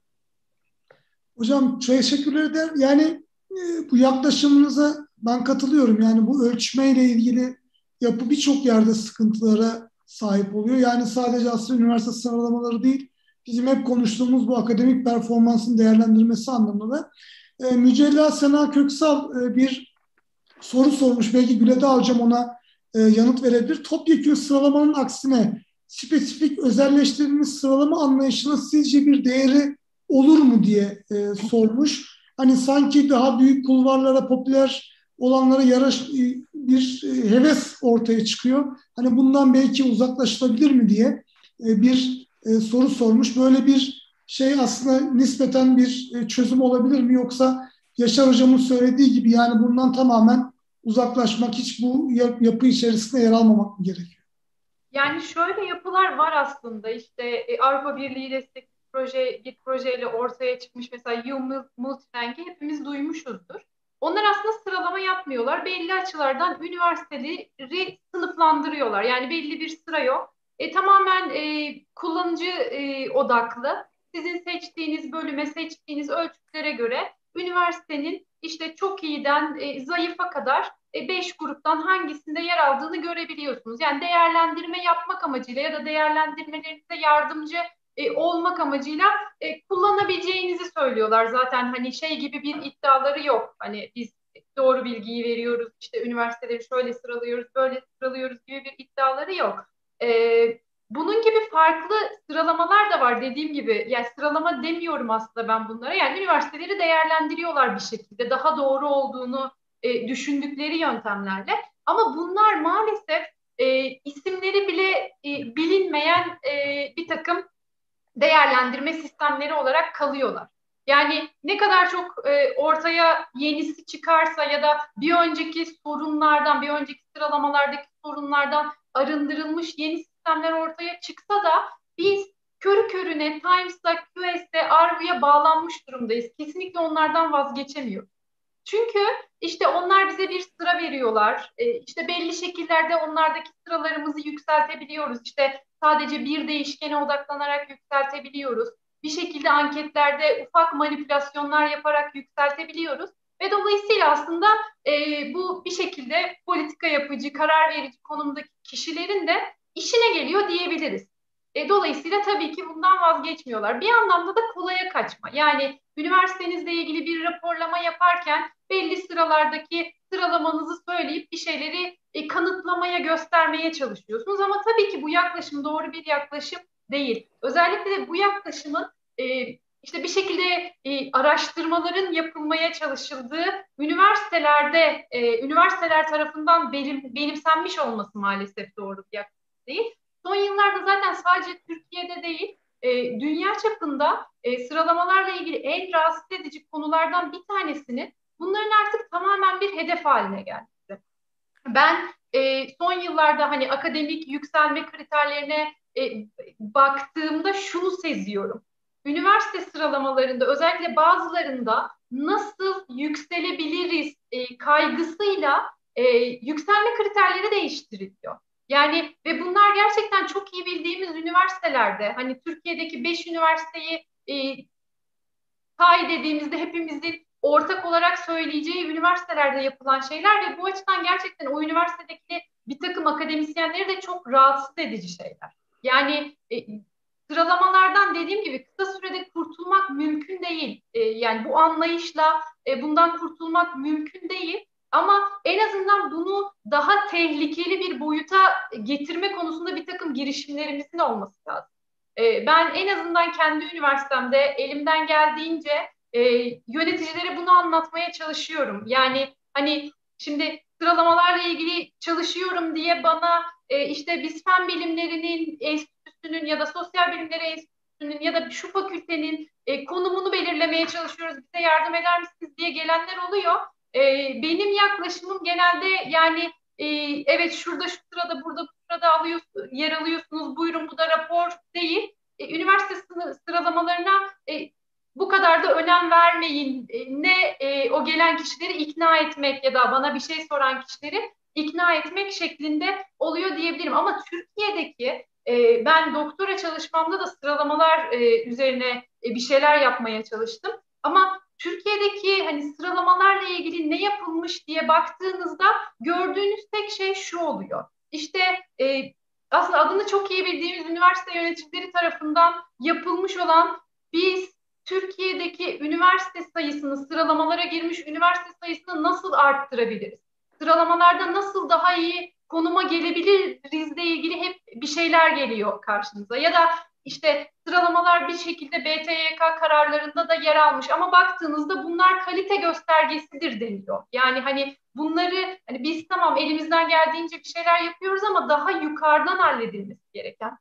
Hocam teşekkür ederim. Yani e, bu yaklaşımınıza ben katılıyorum. Yani bu ölçmeyle ilgili yapı birçok yerde sıkıntılara sahip oluyor. Yani sadece aslında üniversite sıralamaları değil, bizim hep konuştuğumuz bu akademik performansın değerlendirmesi anlamında e, Mücella Sena Köksal e, bir soru sormuş. Belki Güleda Hocam ona e, yanıt verebilir. Topyekun sıralamanın aksine spesifik özelleştirilmiş sıralama anlayışına sizce bir değeri olur mu diye e, sormuş. Hani sanki daha büyük kulvarlara, popüler olanlara yaraş bir e, heves ortaya çıkıyor. Hani bundan belki uzaklaşılabilir mi diye e, bir e, soru sormuş. Böyle bir şey aslında nispeten bir çözüm olabilir mi yoksa Yaşar Hocam'ın söylediği gibi yani bundan tamamen uzaklaşmak, hiç bu yapı içerisinde yer almamak mı gerekiyor? Yani şöyle yapılar var aslında işte Avrupa Birliği destekli proje bir projeyle ortaya çıkmış mesela U Multirank'i hepimiz duymuşuzdur. Onlar aslında sıralama yapmıyorlar. Belli açılardan üniversiteleri sınıflandırıyorlar. Yani belli bir sıra yok. E, tamamen e, kullanıcı e, odaklı sizin seçtiğiniz bölüme, seçtiğiniz ölçütlere göre üniversitenin işte çok iyiden e, zayıfa kadar 5 e, gruptan hangisinde yer aldığını görebiliyorsunuz. Yani değerlendirme yapmak amacıyla ya da değerlendirmelerinize yardımcı e, olmak amacıyla e, kullanabileceğinizi söylüyorlar. Zaten hani şey gibi bir iddiaları yok. Hani biz doğru bilgiyi veriyoruz, işte üniversiteleri şöyle sıralıyoruz, böyle sıralıyoruz gibi bir iddiaları yok. E, bunun gibi farklı sıralamalar da var dediğim gibi. Yani sıralama demiyorum aslında ben bunlara. Yani üniversiteleri değerlendiriyorlar bir şekilde. Daha doğru olduğunu e, düşündükleri yöntemlerle. Ama bunlar maalesef e, isimleri bile e, bilinmeyen e, bir takım değerlendirme sistemleri olarak kalıyorlar. Yani ne kadar çok e, ortaya yenisi çıkarsa ya da bir önceki sorunlardan, bir önceki sıralamalardaki sorunlardan arındırılmış yeni sistemler ortaya çıksa da biz körü körüne Times'ta, QS'de, Arvu'ya bağlanmış durumdayız. Kesinlikle onlardan vazgeçemiyor. Çünkü işte onlar bize bir sıra veriyorlar. E, işte belli şekillerde onlardaki sıralarımızı yükseltebiliyoruz. İşte sadece bir değişkene odaklanarak yükseltebiliyoruz. Bir şekilde anketlerde ufak manipülasyonlar yaparak yükseltebiliyoruz. Ve dolayısıyla aslında e, bu bir şekilde politika yapıcı, karar verici konumdaki kişilerin de işine geliyor diyebiliriz. E, dolayısıyla tabii ki bundan vazgeçmiyorlar. Bir anlamda da kolaya kaçma. Yani üniversitenizle ilgili bir raporlama yaparken belli sıralardaki sıralamanızı söyleyip bir şeyleri e, kanıtlamaya, göstermeye çalışıyorsunuz. Ama tabii ki bu yaklaşım doğru bir yaklaşım değil. Özellikle de bu yaklaşımın e, işte bir şekilde e, araştırmaların yapılmaya çalışıldığı üniversitelerde, e, üniversiteler tarafından benim, benimsenmiş olması maalesef doğru bir yaklaşım değil. Son yıllarda zaten sadece Türkiye'de değil, e, dünya çapında e, sıralamalarla ilgili en rahatsız edici konulardan bir tanesini bunların artık tamamen bir hedef haline geldi. Ben e, son yıllarda hani akademik yükselme kriterlerine e, baktığımda şunu seziyorum. Üniversite sıralamalarında özellikle bazılarında nasıl yükselebiliriz e, kaygısıyla e, yükselme kriterleri değiştiriliyor. Yani ve bunlar gerçekten çok iyi bildiğimiz üniversitelerde hani Türkiye'deki beş üniversiteyi e, say dediğimizde hepimizin ortak olarak söyleyeceği üniversitelerde yapılan şeyler ve bu açıdan gerçekten o üniversitedeki bir takım akademisyenleri de çok rahatsız edici şeyler. Yani e, sıralamalardan dediğim gibi kısa sürede kurtulmak mümkün değil. E, yani bu anlayışla e, bundan kurtulmak mümkün değil. Ama en azından bunu daha tehlikeli bir boyuta getirme konusunda bir takım girişimlerimizin olması lazım. E, ben en azından kendi üniversitemde elimden geldiğince e, yöneticilere bunu anlatmaya çalışıyorum. Yani hani şimdi sıralamalarla ilgili çalışıyorum diye bana e, işte biz fen bilimlerinin enstitüsünün ya da sosyal bilimleri enstitüsünün ya da şu fakültenin e, konumunu belirlemeye çalışıyoruz bize yardım eder misiniz diye gelenler oluyor. E, benim yaklaşımım genelde yani e, evet şurada şu sırada burada bu sırada alıyorsunuz, yer alıyorsunuz buyurun bu da rapor değil. E, üniversite sıralamalarına e, bu kadar da önem vermeyin. E, ne e, o gelen kişileri ikna etmek ya da bana bir şey soran kişileri ikna etmek şeklinde oluyor diyebilirim. Ama Türkiye'deki e, ben doktora çalışmamda da sıralamalar e, üzerine e, bir şeyler yapmaya çalıştım. Ama Türkiye'deki hani sıralamalarla ilgili ne yapılmış diye baktığınızda gördüğünüz tek şey şu oluyor. İşte e, aslında adını çok iyi bildiğimiz üniversite yöneticileri tarafından yapılmış olan biz Türkiye'deki üniversite sayısını, sıralamalara girmiş üniversite sayısını nasıl arttırabiliriz? Sıralamalarda nasıl daha iyi konuma gelebilirizle ilgili hep bir şeyler geliyor karşınıza. Ya da işte sıralamalar bir şekilde BTYK kararlarında da yer almış ama baktığınızda bunlar kalite göstergesidir deniliyor. Yani hani bunları hani biz tamam elimizden geldiğince bir şeyler yapıyoruz ama daha yukarıdan halledilmesi gereken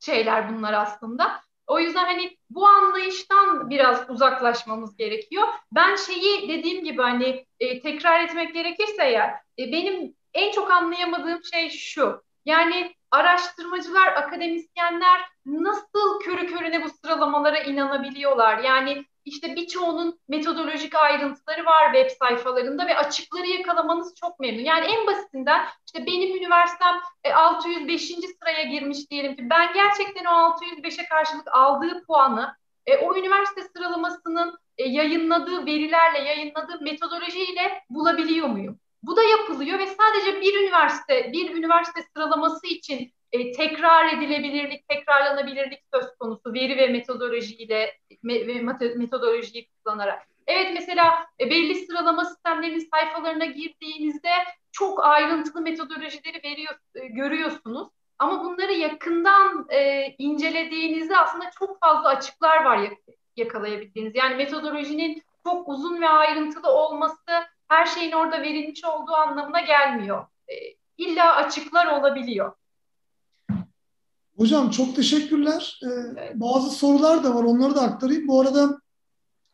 şeyler bunlar aslında. O yüzden hani bu anlayıştan biraz uzaklaşmamız gerekiyor. Ben şeyi dediğim gibi hani e, tekrar etmek gerekirse ya e, benim en çok anlayamadığım şey şu. Yani araştırmacılar, akademisyenler nasıl körü körüne bu sıralamalara inanabiliyorlar? Yani işte birçoğunun metodolojik ayrıntıları var web sayfalarında ve açıkları yakalamanız çok memnun. Yani en basitinden işte benim üniversitem 605. E, sıraya girmiş diyelim ki ben gerçekten o 605'e karşılık aldığı puanı e, o üniversite sıralamasının e, yayınladığı verilerle, yayınladığı metodolojiyle bulabiliyor muyum? Bu da yapılıyor ve sadece bir üniversite, bir üniversite sıralaması için e, tekrar edilebilirlik, tekrarlanabilirlik söz konusu veri ve metodolojiyle ve metodolojiyi kullanarak. Evet mesela e, belli sıralama sistemlerinin sayfalarına girdiğinizde çok ayrıntılı metodolojileri veriyor, e, görüyorsunuz. Ama bunları yakından e, incelediğinizde aslında çok fazla açıklar var yak yakalayabildiğiniz. Yani metodolojinin çok uzun ve ayrıntılı olması her şeyin orada verilmiş olduğu anlamına gelmiyor. E, illa açıklar olabiliyor. Hocam çok teşekkürler. Ee, bazı sorular da var. Onları da aktarayım. Bu arada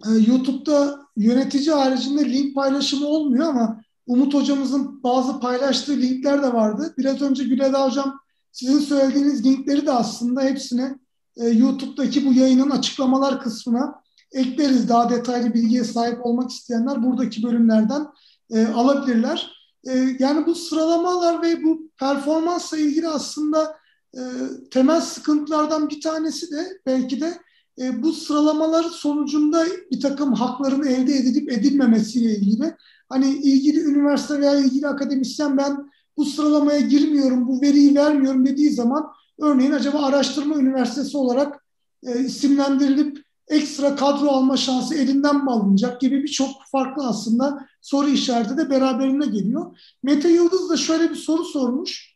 e, YouTube'da yönetici haricinde link paylaşımı olmuyor ama Umut hocamızın bazı paylaştığı linkler de vardı. Biraz önce Güleda hocam sizin söylediğiniz linkleri de aslında hepsine e, YouTube'daki bu yayının açıklamalar kısmına ekleriz. Daha detaylı bilgiye sahip olmak isteyenler buradaki bölümlerden e, alabilirler. E, yani bu sıralamalar ve bu performansla ilgili aslında e, temel sıkıntılardan bir tanesi de belki de e, bu sıralamalar sonucunda bir takım hakların elde edilip edilmemesiyle ilgili. Hani ilgili üniversite veya ilgili akademisyen ben bu sıralamaya girmiyorum, bu veriyi vermiyorum dediği zaman örneğin acaba araştırma üniversitesi olarak e, isimlendirilip ekstra kadro alma şansı elinden mi alınacak gibi birçok farklı aslında soru işareti de beraberine geliyor. Mete Yıldız da şöyle bir soru sormuş.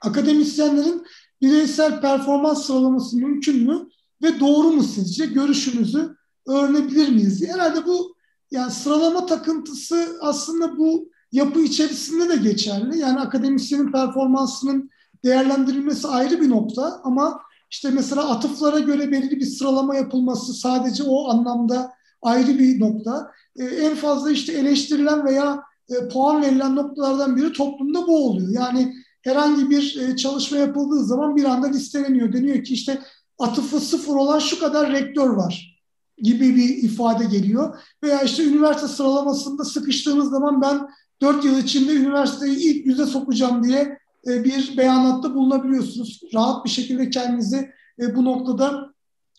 Akademisyenlerin bireysel performans sıralaması mümkün mü ve doğru mu sizce? Görüşünüzü öğrenebilir miyiz? Herhalde bu yani sıralama takıntısı aslında bu yapı içerisinde de geçerli. Yani akademisyenin performansının değerlendirilmesi ayrı bir nokta ama işte mesela atıflara göre belirli bir sıralama yapılması sadece o anlamda ayrı bir nokta. Ee, en fazla işte eleştirilen veya e, puan verilen noktalardan biri toplumda bu oluyor. Yani herhangi bir e, çalışma yapıldığı zaman bir anda listeleniyor. Deniyor ki işte atıfı sıfır olan şu kadar rektör var gibi bir ifade geliyor. Veya işte üniversite sıralamasında sıkıştığınız zaman ben dört yıl içinde üniversiteyi ilk yüze sokacağım diye e, bir beyanatta bulunabiliyorsunuz. Rahat bir şekilde kendinizi e, bu noktada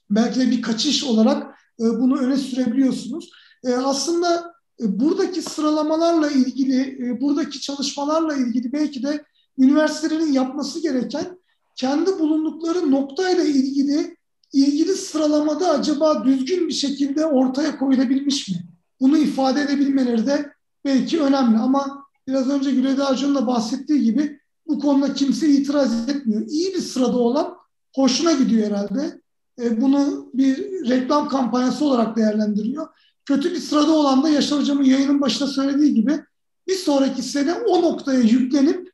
belki de bir kaçış olarak bunu öne sürebiliyorsunuz. Aslında buradaki sıralamalarla ilgili, buradaki çalışmalarla ilgili belki de üniversitelerin yapması gereken kendi bulundukları noktayla ilgili ilgili sıralamada acaba düzgün bir şekilde ortaya koyulabilmiş mi? Bunu ifade edebilmeleri de belki önemli ama biraz önce Güleda Hoca'nın da bahsettiği gibi bu konuda kimse itiraz etmiyor. İyi bir sırada olan hoşuna gidiyor herhalde. E, bunu bir reklam kampanyası olarak değerlendiriyor. Kötü bir sırada olan da Yaşar Hocam'ın yayının başında söylediği gibi bir sonraki sene o noktaya yüklenip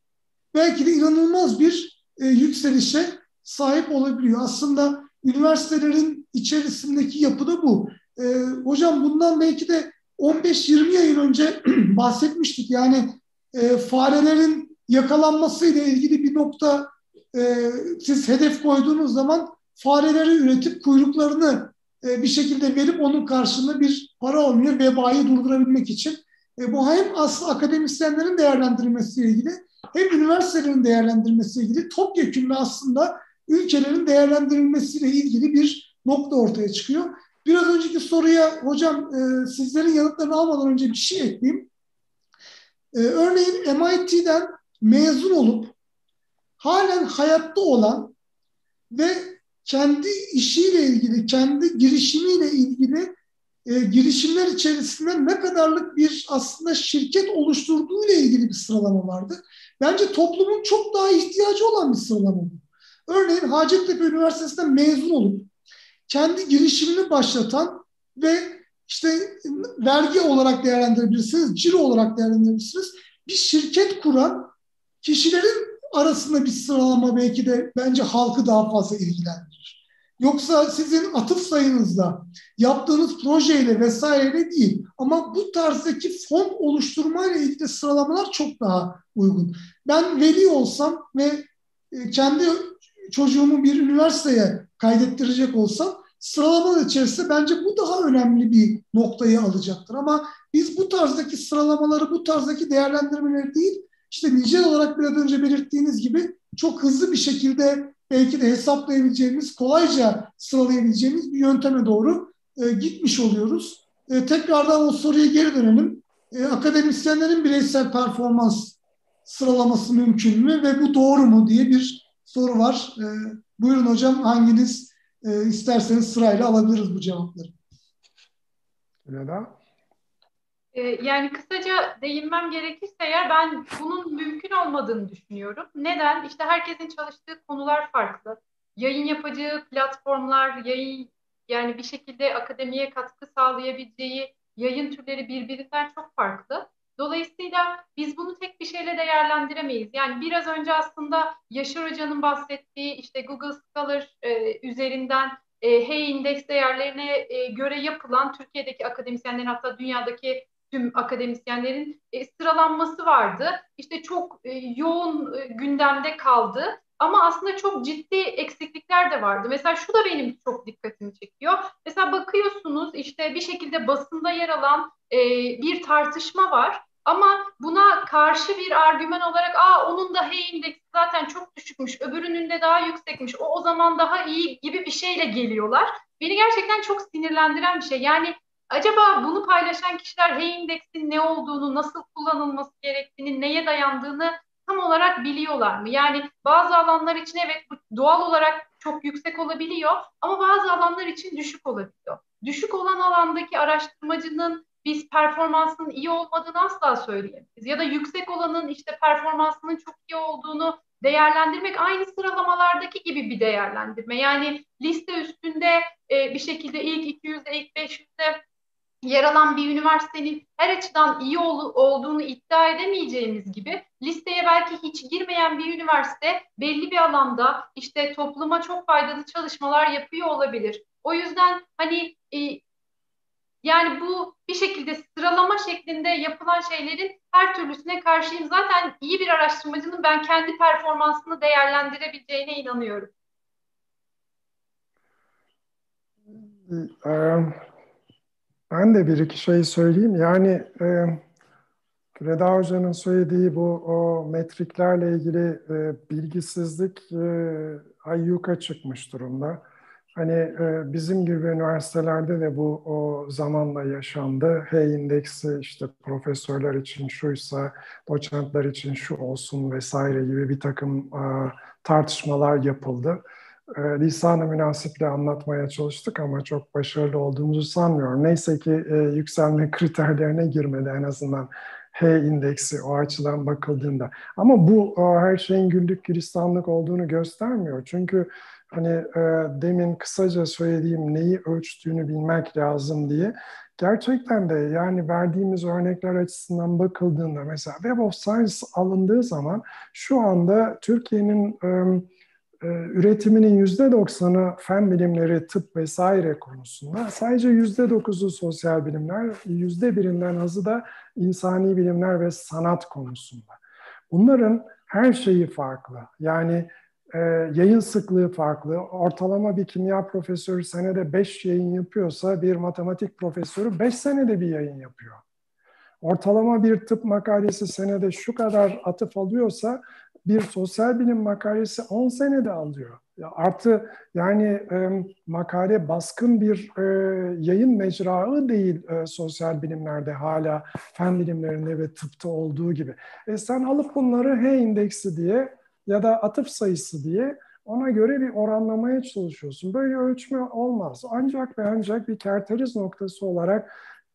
belki de inanılmaz bir e, yükselişe sahip olabiliyor. Aslında üniversitelerin içerisindeki yapı da bu. E, hocam bundan belki de 15-20 yıl önce bahsetmiştik. Yani e, farelerin yakalanmasıyla ilgili bir nokta e, siz hedef koyduğunuz zaman fareleri üretip kuyruklarını e, bir şekilde verip onun karşılığında bir para almıyor vebayı durdurabilmek için. E, bu hem aslında akademisyenlerin değerlendirmesiyle ilgili hem üniversitelerin değerlendirmesiyle ilgili topyekünlü aslında ülkelerin değerlendirilmesiyle ilgili bir nokta ortaya çıkıyor. Biraz önceki soruya hocam e, sizlerin yanıtlarını almadan önce bir şey ekleyeyim. E, örneğin MIT'den mezun olup halen hayatta olan ve kendi işiyle ilgili, kendi girişimiyle ilgili e, girişimler içerisinde ne kadarlık bir aslında şirket oluşturduğu ile ilgili bir sıralama vardı. Bence toplumun çok daha ihtiyacı olan bir sıralama bu. Örneğin Hacettepe Üniversitesi'nden mezun olup kendi girişimini başlatan ve işte vergi olarak değerlendirebilirsiniz, ciro olarak değerlendirebilirsiniz. Bir şirket kuran kişilerin arasında bir sıralama belki de bence halkı daha fazla ilgilendirir. Yoksa sizin atıf sayınızla, yaptığınız projeyle vesaireyle değil. Ama bu tarzdaki fon oluşturmayla ilgili sıralamalar çok daha uygun. Ben veli olsam ve e, kendi çocuğumu bir üniversiteye kaydettirecek olsam sıralama içerisinde bence bu daha önemli bir noktayı alacaktır. Ama biz bu tarzdaki sıralamaları, bu tarzdaki değerlendirmeleri değil, işte nicel olarak biraz önce belirttiğiniz gibi çok hızlı bir şekilde belki de hesaplayabileceğimiz, kolayca sıralayabileceğimiz bir yönteme doğru e, gitmiş oluyoruz. E, tekrardan o soruya geri dönelim. E, akademisyenlerin bireysel performans sıralaması mümkün mü ve bu doğru mu diye bir soru var. E, buyurun hocam hanginiz e, isterseniz sırayla alabiliriz bu cevapları. Neden? Ee, yani kısaca değinmem gerekirse eğer ben bunun mümkün olmadığını düşünüyorum. Neden? İşte herkesin çalıştığı konular farklı. Yayın yapacağı platformlar, yayın yani bir şekilde akademiye katkı sağlayabileceği yayın türleri birbirinden çok farklı. Dolayısıyla biz bunu tek bir şeyle değerlendiremeyiz. Yani biraz önce aslında Yaşar Hoca'nın bahsettiği işte Google Scholar e, üzerinden e, Hey Index değerlerine e, göre yapılan Türkiye'deki akademisyenlerin hatta dünyadaki tüm akademisyenlerin e, sıralanması vardı. İşte çok e, yoğun e, gündemde kaldı. Ama aslında çok ciddi eksiklikler de vardı. Mesela şu da benim çok dikkatimi çekiyor. Mesela bakıyorsunuz işte bir şekilde basında yer alan e, bir tartışma var. Ama buna karşı bir argüman olarak aa onun da H indeksi zaten çok düşükmüş, öbürünün de daha yüksekmiş, o o zaman daha iyi gibi bir şeyle geliyorlar. Beni gerçekten çok sinirlendiren bir şey. Yani Acaba bunu paylaşan kişiler H indeksin ne olduğunu, nasıl kullanılması gerektiğini, neye dayandığını tam olarak biliyorlar mı? Yani bazı alanlar için evet bu doğal olarak çok yüksek olabiliyor ama bazı alanlar için düşük olabiliyor. Düşük olan alandaki araştırmacının biz performansının iyi olmadığını asla söyleyemeyiz. Ya da yüksek olanın işte performansının çok iyi olduğunu değerlendirmek aynı sıralamalardaki gibi bir değerlendirme. Yani liste üstünde e, bir şekilde ilk 200'de, ilk 500'de yer alan bir üniversitenin her açıdan iyi ol, olduğunu iddia edemeyeceğimiz gibi listeye belki hiç girmeyen bir üniversite belli bir alanda işte topluma çok faydalı çalışmalar yapıyor olabilir. O yüzden hani e, yani bu bir şekilde sıralama şeklinde yapılan şeylerin her türlüsüne karşıyım. Zaten iyi bir araştırmacının ben kendi performansını değerlendirebileceğine inanıyorum. Um, ben de bir iki şey söyleyeyim. Yani e, Reda Hoca'nın söylediği bu o metriklerle ilgili e, bilgisizlik e, ayyuka çıkmış durumda. Hani e, bizim gibi üniversitelerde de bu o zamanla yaşandı. H indeksi işte profesörler için şuysa, doçentler için şu olsun vesaire gibi bir takım e, tartışmalar yapıldı e, lisan-ı münasiple anlatmaya çalıştık ama çok başarılı olduğumuzu sanmıyorum. Neyse ki e, yükselme kriterlerine girmedi en azından H indeksi o açıdan bakıldığında. Ama bu e, her şeyin güllük gülistanlık olduğunu göstermiyor. Çünkü hani e, demin kısaca söylediğim neyi ölçtüğünü bilmek lazım diye gerçekten de yani verdiğimiz örnekler açısından bakıldığında mesela Web of Science alındığı zaman şu anda Türkiye'nin e, üretiminin yüzde doksanı fen bilimleri, tıp vesaire konusunda. Sadece yüzde dokuzu sosyal bilimler, yüzde birinden azı da insani bilimler ve sanat konusunda. Bunların her şeyi farklı. Yani e, yayın sıklığı farklı. Ortalama bir kimya profesörü senede beş yayın yapıyorsa bir matematik profesörü beş senede bir yayın yapıyor. Ortalama bir tıp makalesi senede şu kadar atıf alıyorsa bir sosyal bilim makalesi 10 senede alıyor. Artı yani e, makale baskın bir e, yayın mecrağı değil e, sosyal bilimlerde hala fen bilimlerinde ve tıpta olduğu gibi. E, sen alıp bunları H indeksi diye ya da atıf sayısı diye ona göre bir oranlamaya çalışıyorsun. Böyle ölçme olmaz. Ancak ve ancak bir kerteriz noktası olarak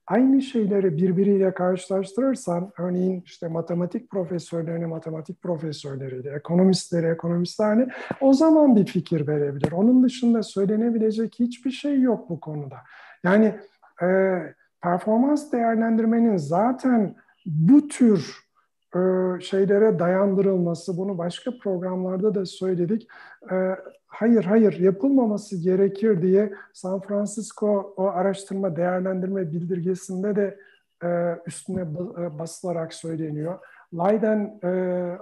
aynı şeyleri birbiriyle karşılaştırırsan, örneğin işte matematik profesörlerini matematik profesörleriyle, ekonomistleri ekonomistlerini o zaman bir fikir verebilir. Onun dışında söylenebilecek hiçbir şey yok bu konuda. Yani e, performans değerlendirmenin zaten bu tür şeylere dayandırılması, bunu başka programlarda da söyledik. E, hayır hayır yapılmaması gerekir diye San Francisco o araştırma değerlendirme bildirgesinde de e, üstüne basılarak söyleniyor. Leiden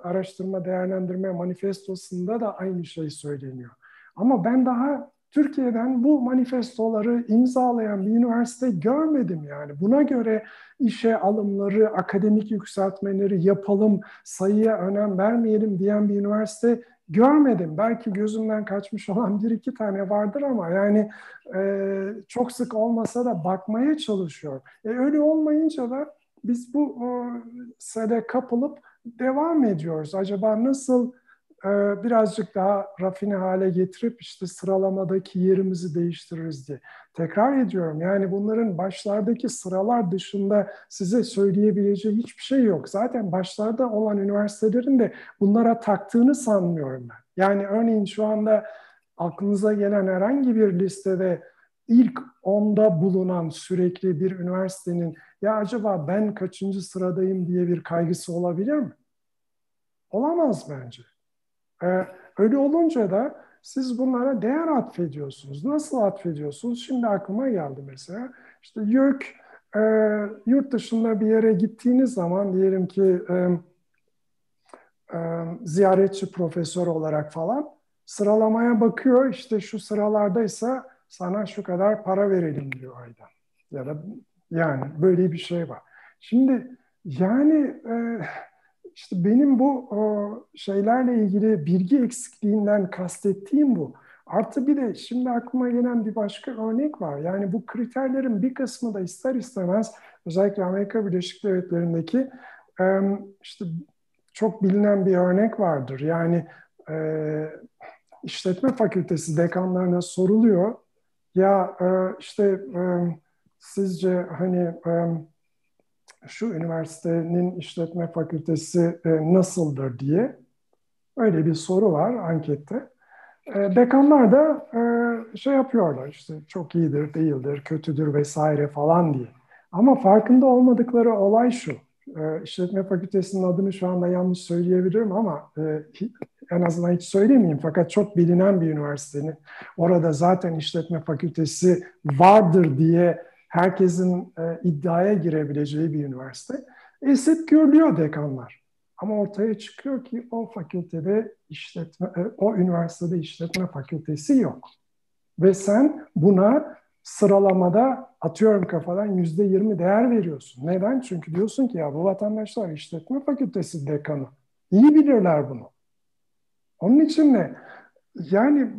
araştırma değerlendirme manifestosunda da aynı şey söyleniyor. Ama ben daha Türkiye'den bu manifestoları imzalayan bir üniversite görmedim yani. Buna göre işe alımları, akademik yükseltmeleri yapalım, sayıya önem vermeyelim diyen bir üniversite görmedim. Belki gözümden kaçmış olan bir iki tane vardır ama yani e, çok sık olmasa da bakmaya çalışıyor. E, öyle olmayınca da biz bu o, sede kapılıp devam ediyoruz. Acaba nasıl e, birazcık daha rafine hale getirip işte sıralamadaki yerimizi değiştiririz diye. Tekrar ediyorum yani bunların başlardaki sıralar dışında size söyleyebileceği hiçbir şey yok. Zaten başlarda olan üniversitelerin de bunlara taktığını sanmıyorum ben. Yani örneğin şu anda aklınıza gelen herhangi bir listede ilk onda bulunan sürekli bir üniversitenin ya acaba ben kaçıncı sıradayım diye bir kaygısı olabilir mi? Olamaz bence. Ee, öyle olunca da siz bunlara değer atfediyorsunuz. Nasıl atfediyorsunuz? Şimdi aklıma geldi mesela. İşte YÖK e, yurt dışında bir yere gittiğiniz zaman diyelim ki e, e, ziyaretçi profesör olarak falan sıralamaya bakıyor. İşte şu sıralardaysa sana şu kadar para verelim diyor ayda. Ya da yani böyle bir şey var. Şimdi yani e, işte benim bu o, şeylerle ilgili bilgi eksikliğinden kastettiğim bu. Artı bir de şimdi aklıma gelen bir başka örnek var. Yani bu kriterlerin bir kısmı da ister istemez özellikle Amerika Birleşik Devletleri'ndeki işte çok bilinen bir örnek vardır. Yani e, işletme fakültesi dekanlarına soruluyor. Ya e, işte sizce hani şu üniversitenin işletme fakültesi e, nasıldır diye öyle bir soru var ankette. E, dekanlar da e, şey yapıyorlar işte çok iyidir, değildir, kötüdür vesaire falan diye. Ama farkında olmadıkları olay şu. E, işletme fakültesinin adını şu anda yanlış söyleyebilirim ama e, en azından hiç söylemeyeyim. Fakat çok bilinen bir üniversitenin orada zaten işletme fakültesi vardır diye herkesin e, iddiaya girebileceği bir üniversite. Esip görülüyor dekanlar. Ama ortaya çıkıyor ki o fakültede işletme, e, o üniversitede işletme fakültesi yok. Ve sen buna sıralamada atıyorum kafadan yüzde yirmi değer veriyorsun. Neden? Çünkü diyorsun ki ya bu vatandaşlar işletme fakültesi dekanı. İyi bilirler bunu. Onun için de yani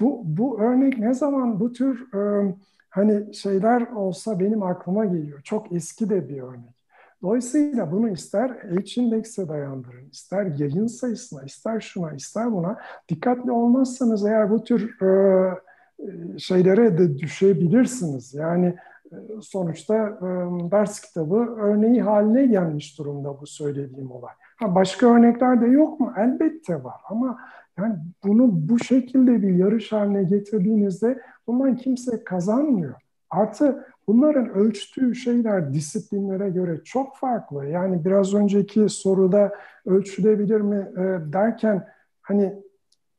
bu, bu örnek ne zaman bu tür e, hani şeyler olsa benim aklıma geliyor. Çok eski de bir örnek. Dolayısıyla bunu ister H-index'e dayandırın, ister yayın sayısına, ister şuna, ister buna. Dikkatli olmazsanız eğer bu tür e, şeylere de düşebilirsiniz. Yani e, sonuçta e, ders kitabı örneği haline gelmiş durumda bu söylediğim olay. Ha, başka örnekler de yok mu? Elbette var ama yani bunu bu şekilde bir yarış haline getirdiğinizde bundan kimse kazanmıyor. Artı bunların ölçtüğü şeyler disiplinlere göre çok farklı. Yani biraz önceki soruda ölçülebilir mi e, derken hani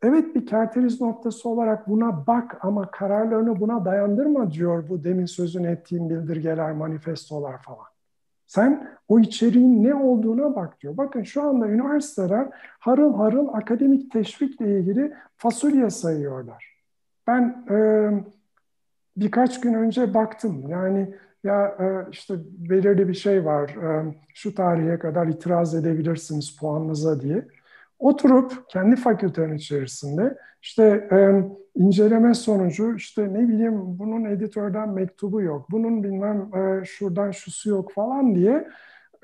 Evet bir kerteriz noktası olarak buna bak ama kararlarını buna dayandırma diyor bu demin sözünü ettiğim bildirgeler, manifestolar falan. Sen o içeriğin ne olduğuna bak diyor. Bakın şu anda üniversiteler harıl harıl akademik teşvikle ilgili fasulye sayıyorlar. Ben e, birkaç gün önce baktım. Yani ya e, işte belirli bir şey var. E, şu tarihe kadar itiraz edebilirsiniz puanınıza diye. Oturup kendi fakültenin içerisinde işte e, inceleme sonucu işte ne bileyim bunun editörden mektubu yok, bunun bilmem e, şuradan şusu yok falan diye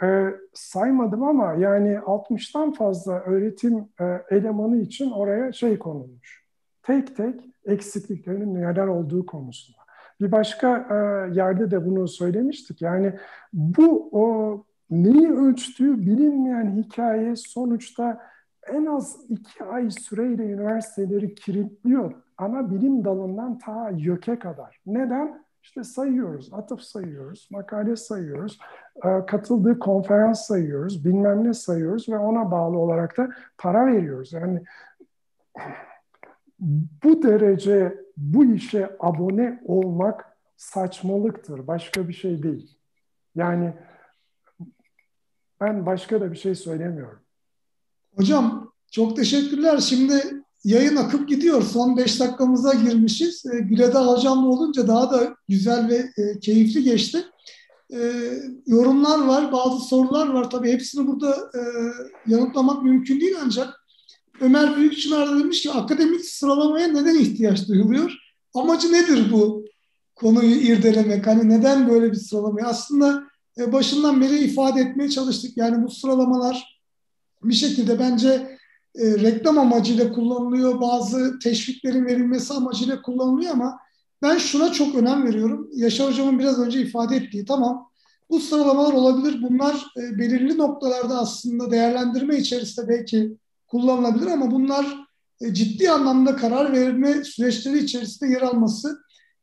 e, saymadım ama yani 60'tan fazla öğretim e, elemanı için oraya şey konulmuş. Tek tek eksikliklerinin neler olduğu konusunda. Bir başka e, yerde de bunu söylemiştik. Yani bu o neyi ölçtüğü bilinmeyen hikaye sonuçta en az iki ay süreyle üniversiteleri kilitliyor. Ana bilim dalından ta YÖK'e kadar. Neden? İşte sayıyoruz, atıf sayıyoruz, makale sayıyoruz, e, katıldığı konferans sayıyoruz, bilmem ne sayıyoruz ve ona bağlı olarak da para veriyoruz. Yani bu derece bu işe abone olmak saçmalıktır, başka bir şey değil. Yani ben başka da bir şey söylemiyorum. Hocam çok teşekkürler. Şimdi yayın akıp gidiyor. Son beş dakikamıza girmişiz. E, Güleda hocamla olunca daha da güzel ve e, keyifli geçti. E, yorumlar var, bazı sorular var. Tabii hepsini burada e, yanıtlamak mümkün değil ancak Ömer Büyükçınar demiş ki akademik sıralamaya neden ihtiyaç duyuluyor? Amacı nedir bu konuyu irdelemek? Hani neden böyle bir sıralamaya? Aslında e, başından beri ifade etmeye çalıştık. Yani bu sıralamalar bir şekilde bence e, reklam amacıyla kullanılıyor. Bazı teşviklerin verilmesi amacıyla kullanılıyor ama ben şuna çok önem veriyorum. Yaşar Hocam'ın biraz önce ifade ettiği tamam bu sıralamalar olabilir. Bunlar e, belirli noktalarda aslında değerlendirme içerisinde belki kullanılabilir ama bunlar e, ciddi anlamda karar verme süreçleri içerisinde yer alması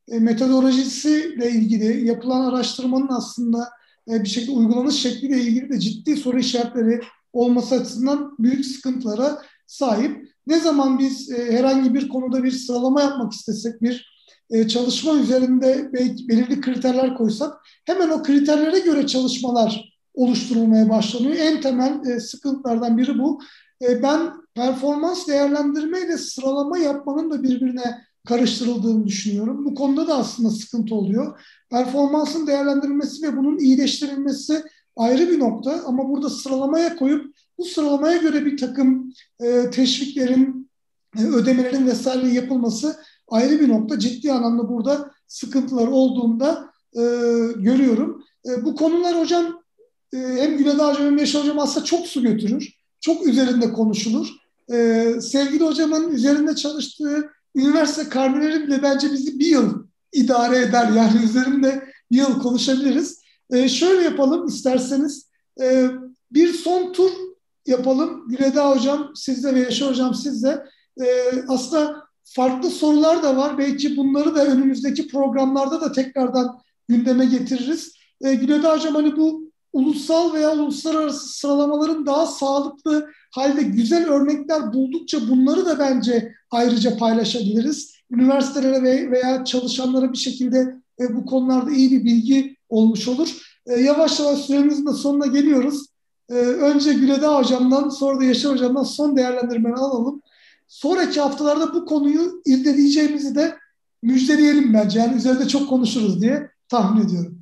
e, metodolojisiyle ilgili yapılan araştırmanın aslında e, bir şekilde uygulanış şekliyle ilgili de ciddi soru işaretleri olması açısından büyük sıkıntılara sahip. Ne zaman biz e, herhangi bir konuda bir sıralama yapmak istesek, bir e, çalışma üzerinde belirli kriterler koysak, hemen o kriterlere göre çalışmalar oluşturulmaya başlanıyor. En temel e, sıkıntılardan biri bu. E, ben performans değerlendirme ile sıralama yapmanın da birbirine karıştırıldığını düşünüyorum. Bu konuda da aslında sıkıntı oluyor. Performansın değerlendirilmesi ve bunun iyileştirilmesi ayrı bir nokta ama burada sıralamaya koyup bu sıralamaya göre bir takım e, teşviklerin, e, ödemelerin vesaire yapılması ayrı bir nokta. Ciddi anlamda burada sıkıntılar olduğunda e, görüyorum. E, bu konular hocam e, hem Güleda Hocam hem Yaşar Hocam aslında çok su götürür. Çok üzerinde konuşulur. E, sevgili hocamın üzerinde çalıştığı üniversite karneleri bile bence bizi bir yıl idare eder. Yani üzerinde bir yıl konuşabiliriz. E, şöyle yapalım isterseniz. E, bir son tur yapalım. Güleda Hocam sizde ve Yaşar Hocam sizde. E, aslında farklı sorular da var. Belki bunları da önümüzdeki programlarda da tekrardan gündeme getiririz. E, Güleda Hocam hani bu ulusal veya uluslararası sıralamaların daha sağlıklı halde güzel örnekler buldukça bunları da bence ayrıca paylaşabiliriz. Üniversitelere veya çalışanlara bir şekilde e, bu konularda iyi bir bilgi olmuş olur. E, yavaş yavaş süremizin de sonuna geliyoruz. E, önce Güleda Hocam'dan sonra da Yaşar Hocam'dan son değerlendirmeni alalım. Sonraki haftalarda bu konuyu irdeleyeceğimizi de müjdeleyelim bence. Yani üzerinde çok konuşuruz diye tahmin ediyorum.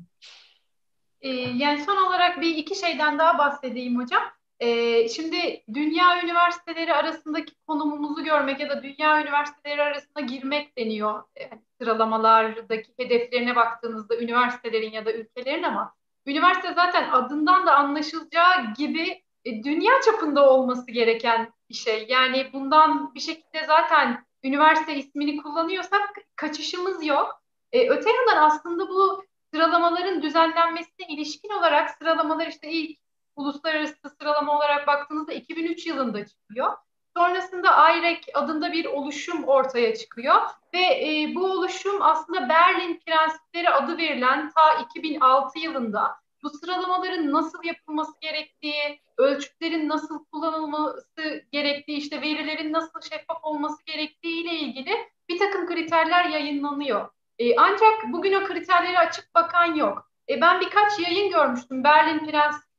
Ee, yani son olarak bir iki şeyden daha bahsedeyim hocam. Ee, şimdi dünya üniversiteleri arasındaki konumumuzu görmek ya da dünya üniversiteleri arasında girmek deniyor. Yani sıralamalardaki hedeflerine baktığınızda üniversitelerin ya da ülkelerin ama üniversite zaten adından da anlaşılacağı gibi e, dünya çapında olması gereken bir şey. Yani bundan bir şekilde zaten üniversite ismini kullanıyorsak kaçışımız yok. E, öte yandan aslında bu sıralamaların düzenlenmesine ilişkin olarak sıralamalar işte ilk uluslararası sıralama olarak baktığınızda 2003 yılında çıkıyor. Sonrasında IREC adında bir oluşum ortaya çıkıyor ve e, bu oluşum aslında Berlin Prensipleri adı verilen ta 2006 yılında bu sıralamaların nasıl yapılması gerektiği, ölçütlerin nasıl kullanılması gerektiği, işte verilerin nasıl şeffaf olması gerektiği ile ilgili bir takım kriterler yayınlanıyor. E, ancak bugün o kriterleri açık bakan yok. E, ben birkaç yayın görmüştüm. Berlin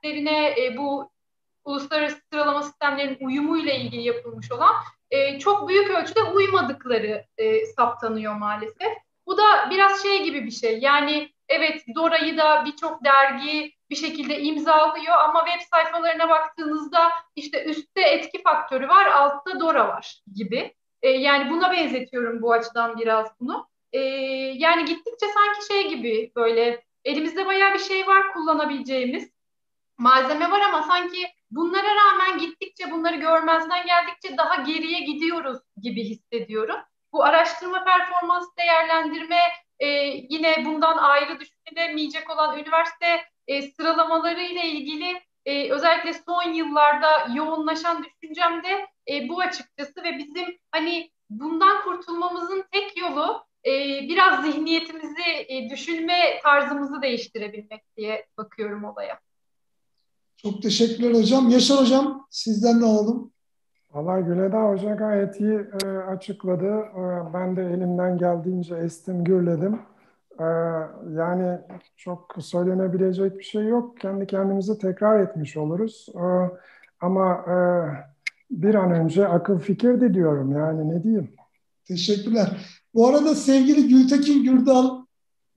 prensiplerine e, bu uluslararası sıralama sistemlerinin uyumu ile ilgili yapılmış olan e, çok büyük ölçüde uymadıkları e, saptanıyor maalesef. Bu da biraz şey gibi bir şey. Yani evet Dora'yı da birçok dergi bir şekilde imzalıyor ama web sayfalarına baktığınızda işte üstte etki faktörü var, altta Dora var gibi. E, yani buna benzetiyorum bu açıdan biraz bunu. E, yani gittikçe sanki şey gibi böyle elimizde bayağı bir şey var kullanabileceğimiz malzeme var ama sanki bunlara rağmen gittikçe bunları görmezden geldikçe daha geriye gidiyoruz gibi hissediyorum. Bu araştırma performans değerlendirme e, yine bundan ayrı düşünülemeyecek olan üniversite e, sıralamaları ile ilgili e, özellikle son yıllarda yoğunlaşan düşüncem de e, bu açıkçası ve bizim hani bundan kurtulmamızın tek yolu e, biraz zihniyetimizi, e, düşünme tarzımızı değiştirebilmek diye bakıyorum olaya. Çok teşekkürler hocam. Yaşar hocam sizden de alalım. Valla Güleda Hoca gayet iyi e, açıkladı. E, ben de elimden geldiğince estim, gürledim. E, yani çok söylenebilecek bir şey yok. Kendi kendimizi tekrar etmiş oluruz. E, ama e, bir an önce akıl fikirdi diyorum. Yani ne diyeyim? Teşekkürler. Bu arada sevgili Gültekin Gürdal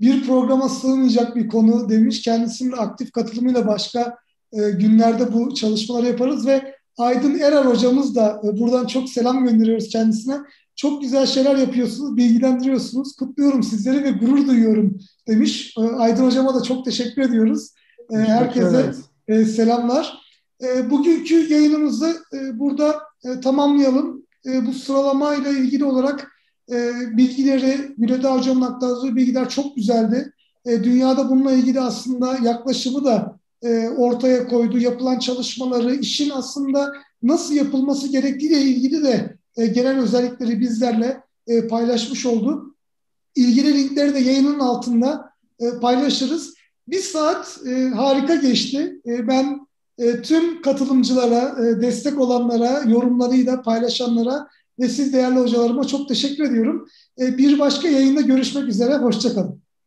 bir programa sığmayacak bir konu demiş. Kendisinin aktif katılımıyla başka e, günlerde bu çalışmaları yaparız ve Aydın Erer hocamız da e, buradan çok selam gönderiyoruz kendisine. Çok güzel şeyler yapıyorsunuz, bilgilendiriyorsunuz. Kutluyorum sizleri ve gurur duyuyorum demiş. E, Aydın hocama da çok teşekkür ediyoruz. E, herkese e, selamlar. E, bugünkü yayınımızı e, burada e, tamamlayalım. E, bu sıralama ile ilgili olarak e, bilgileri, Güleda hocamın aktardığı bilgiler çok güzeldi. E, dünyada bununla ilgili aslında yaklaşımı da e, ortaya koydu. Yapılan çalışmaları, işin aslında nasıl yapılması gerektiğiyle ilgili de e, genel özellikleri bizlerle e, paylaşmış oldu. İlgili linkleri de yayının altında e, paylaşırız. Bir saat e, harika geçti. E, ben e, tüm katılımcılara, e, destek olanlara, yorumlarıyla paylaşanlara ve siz değerli hocalarıma çok teşekkür ediyorum. E, bir başka yayında görüşmek üzere. Hoşçakalın.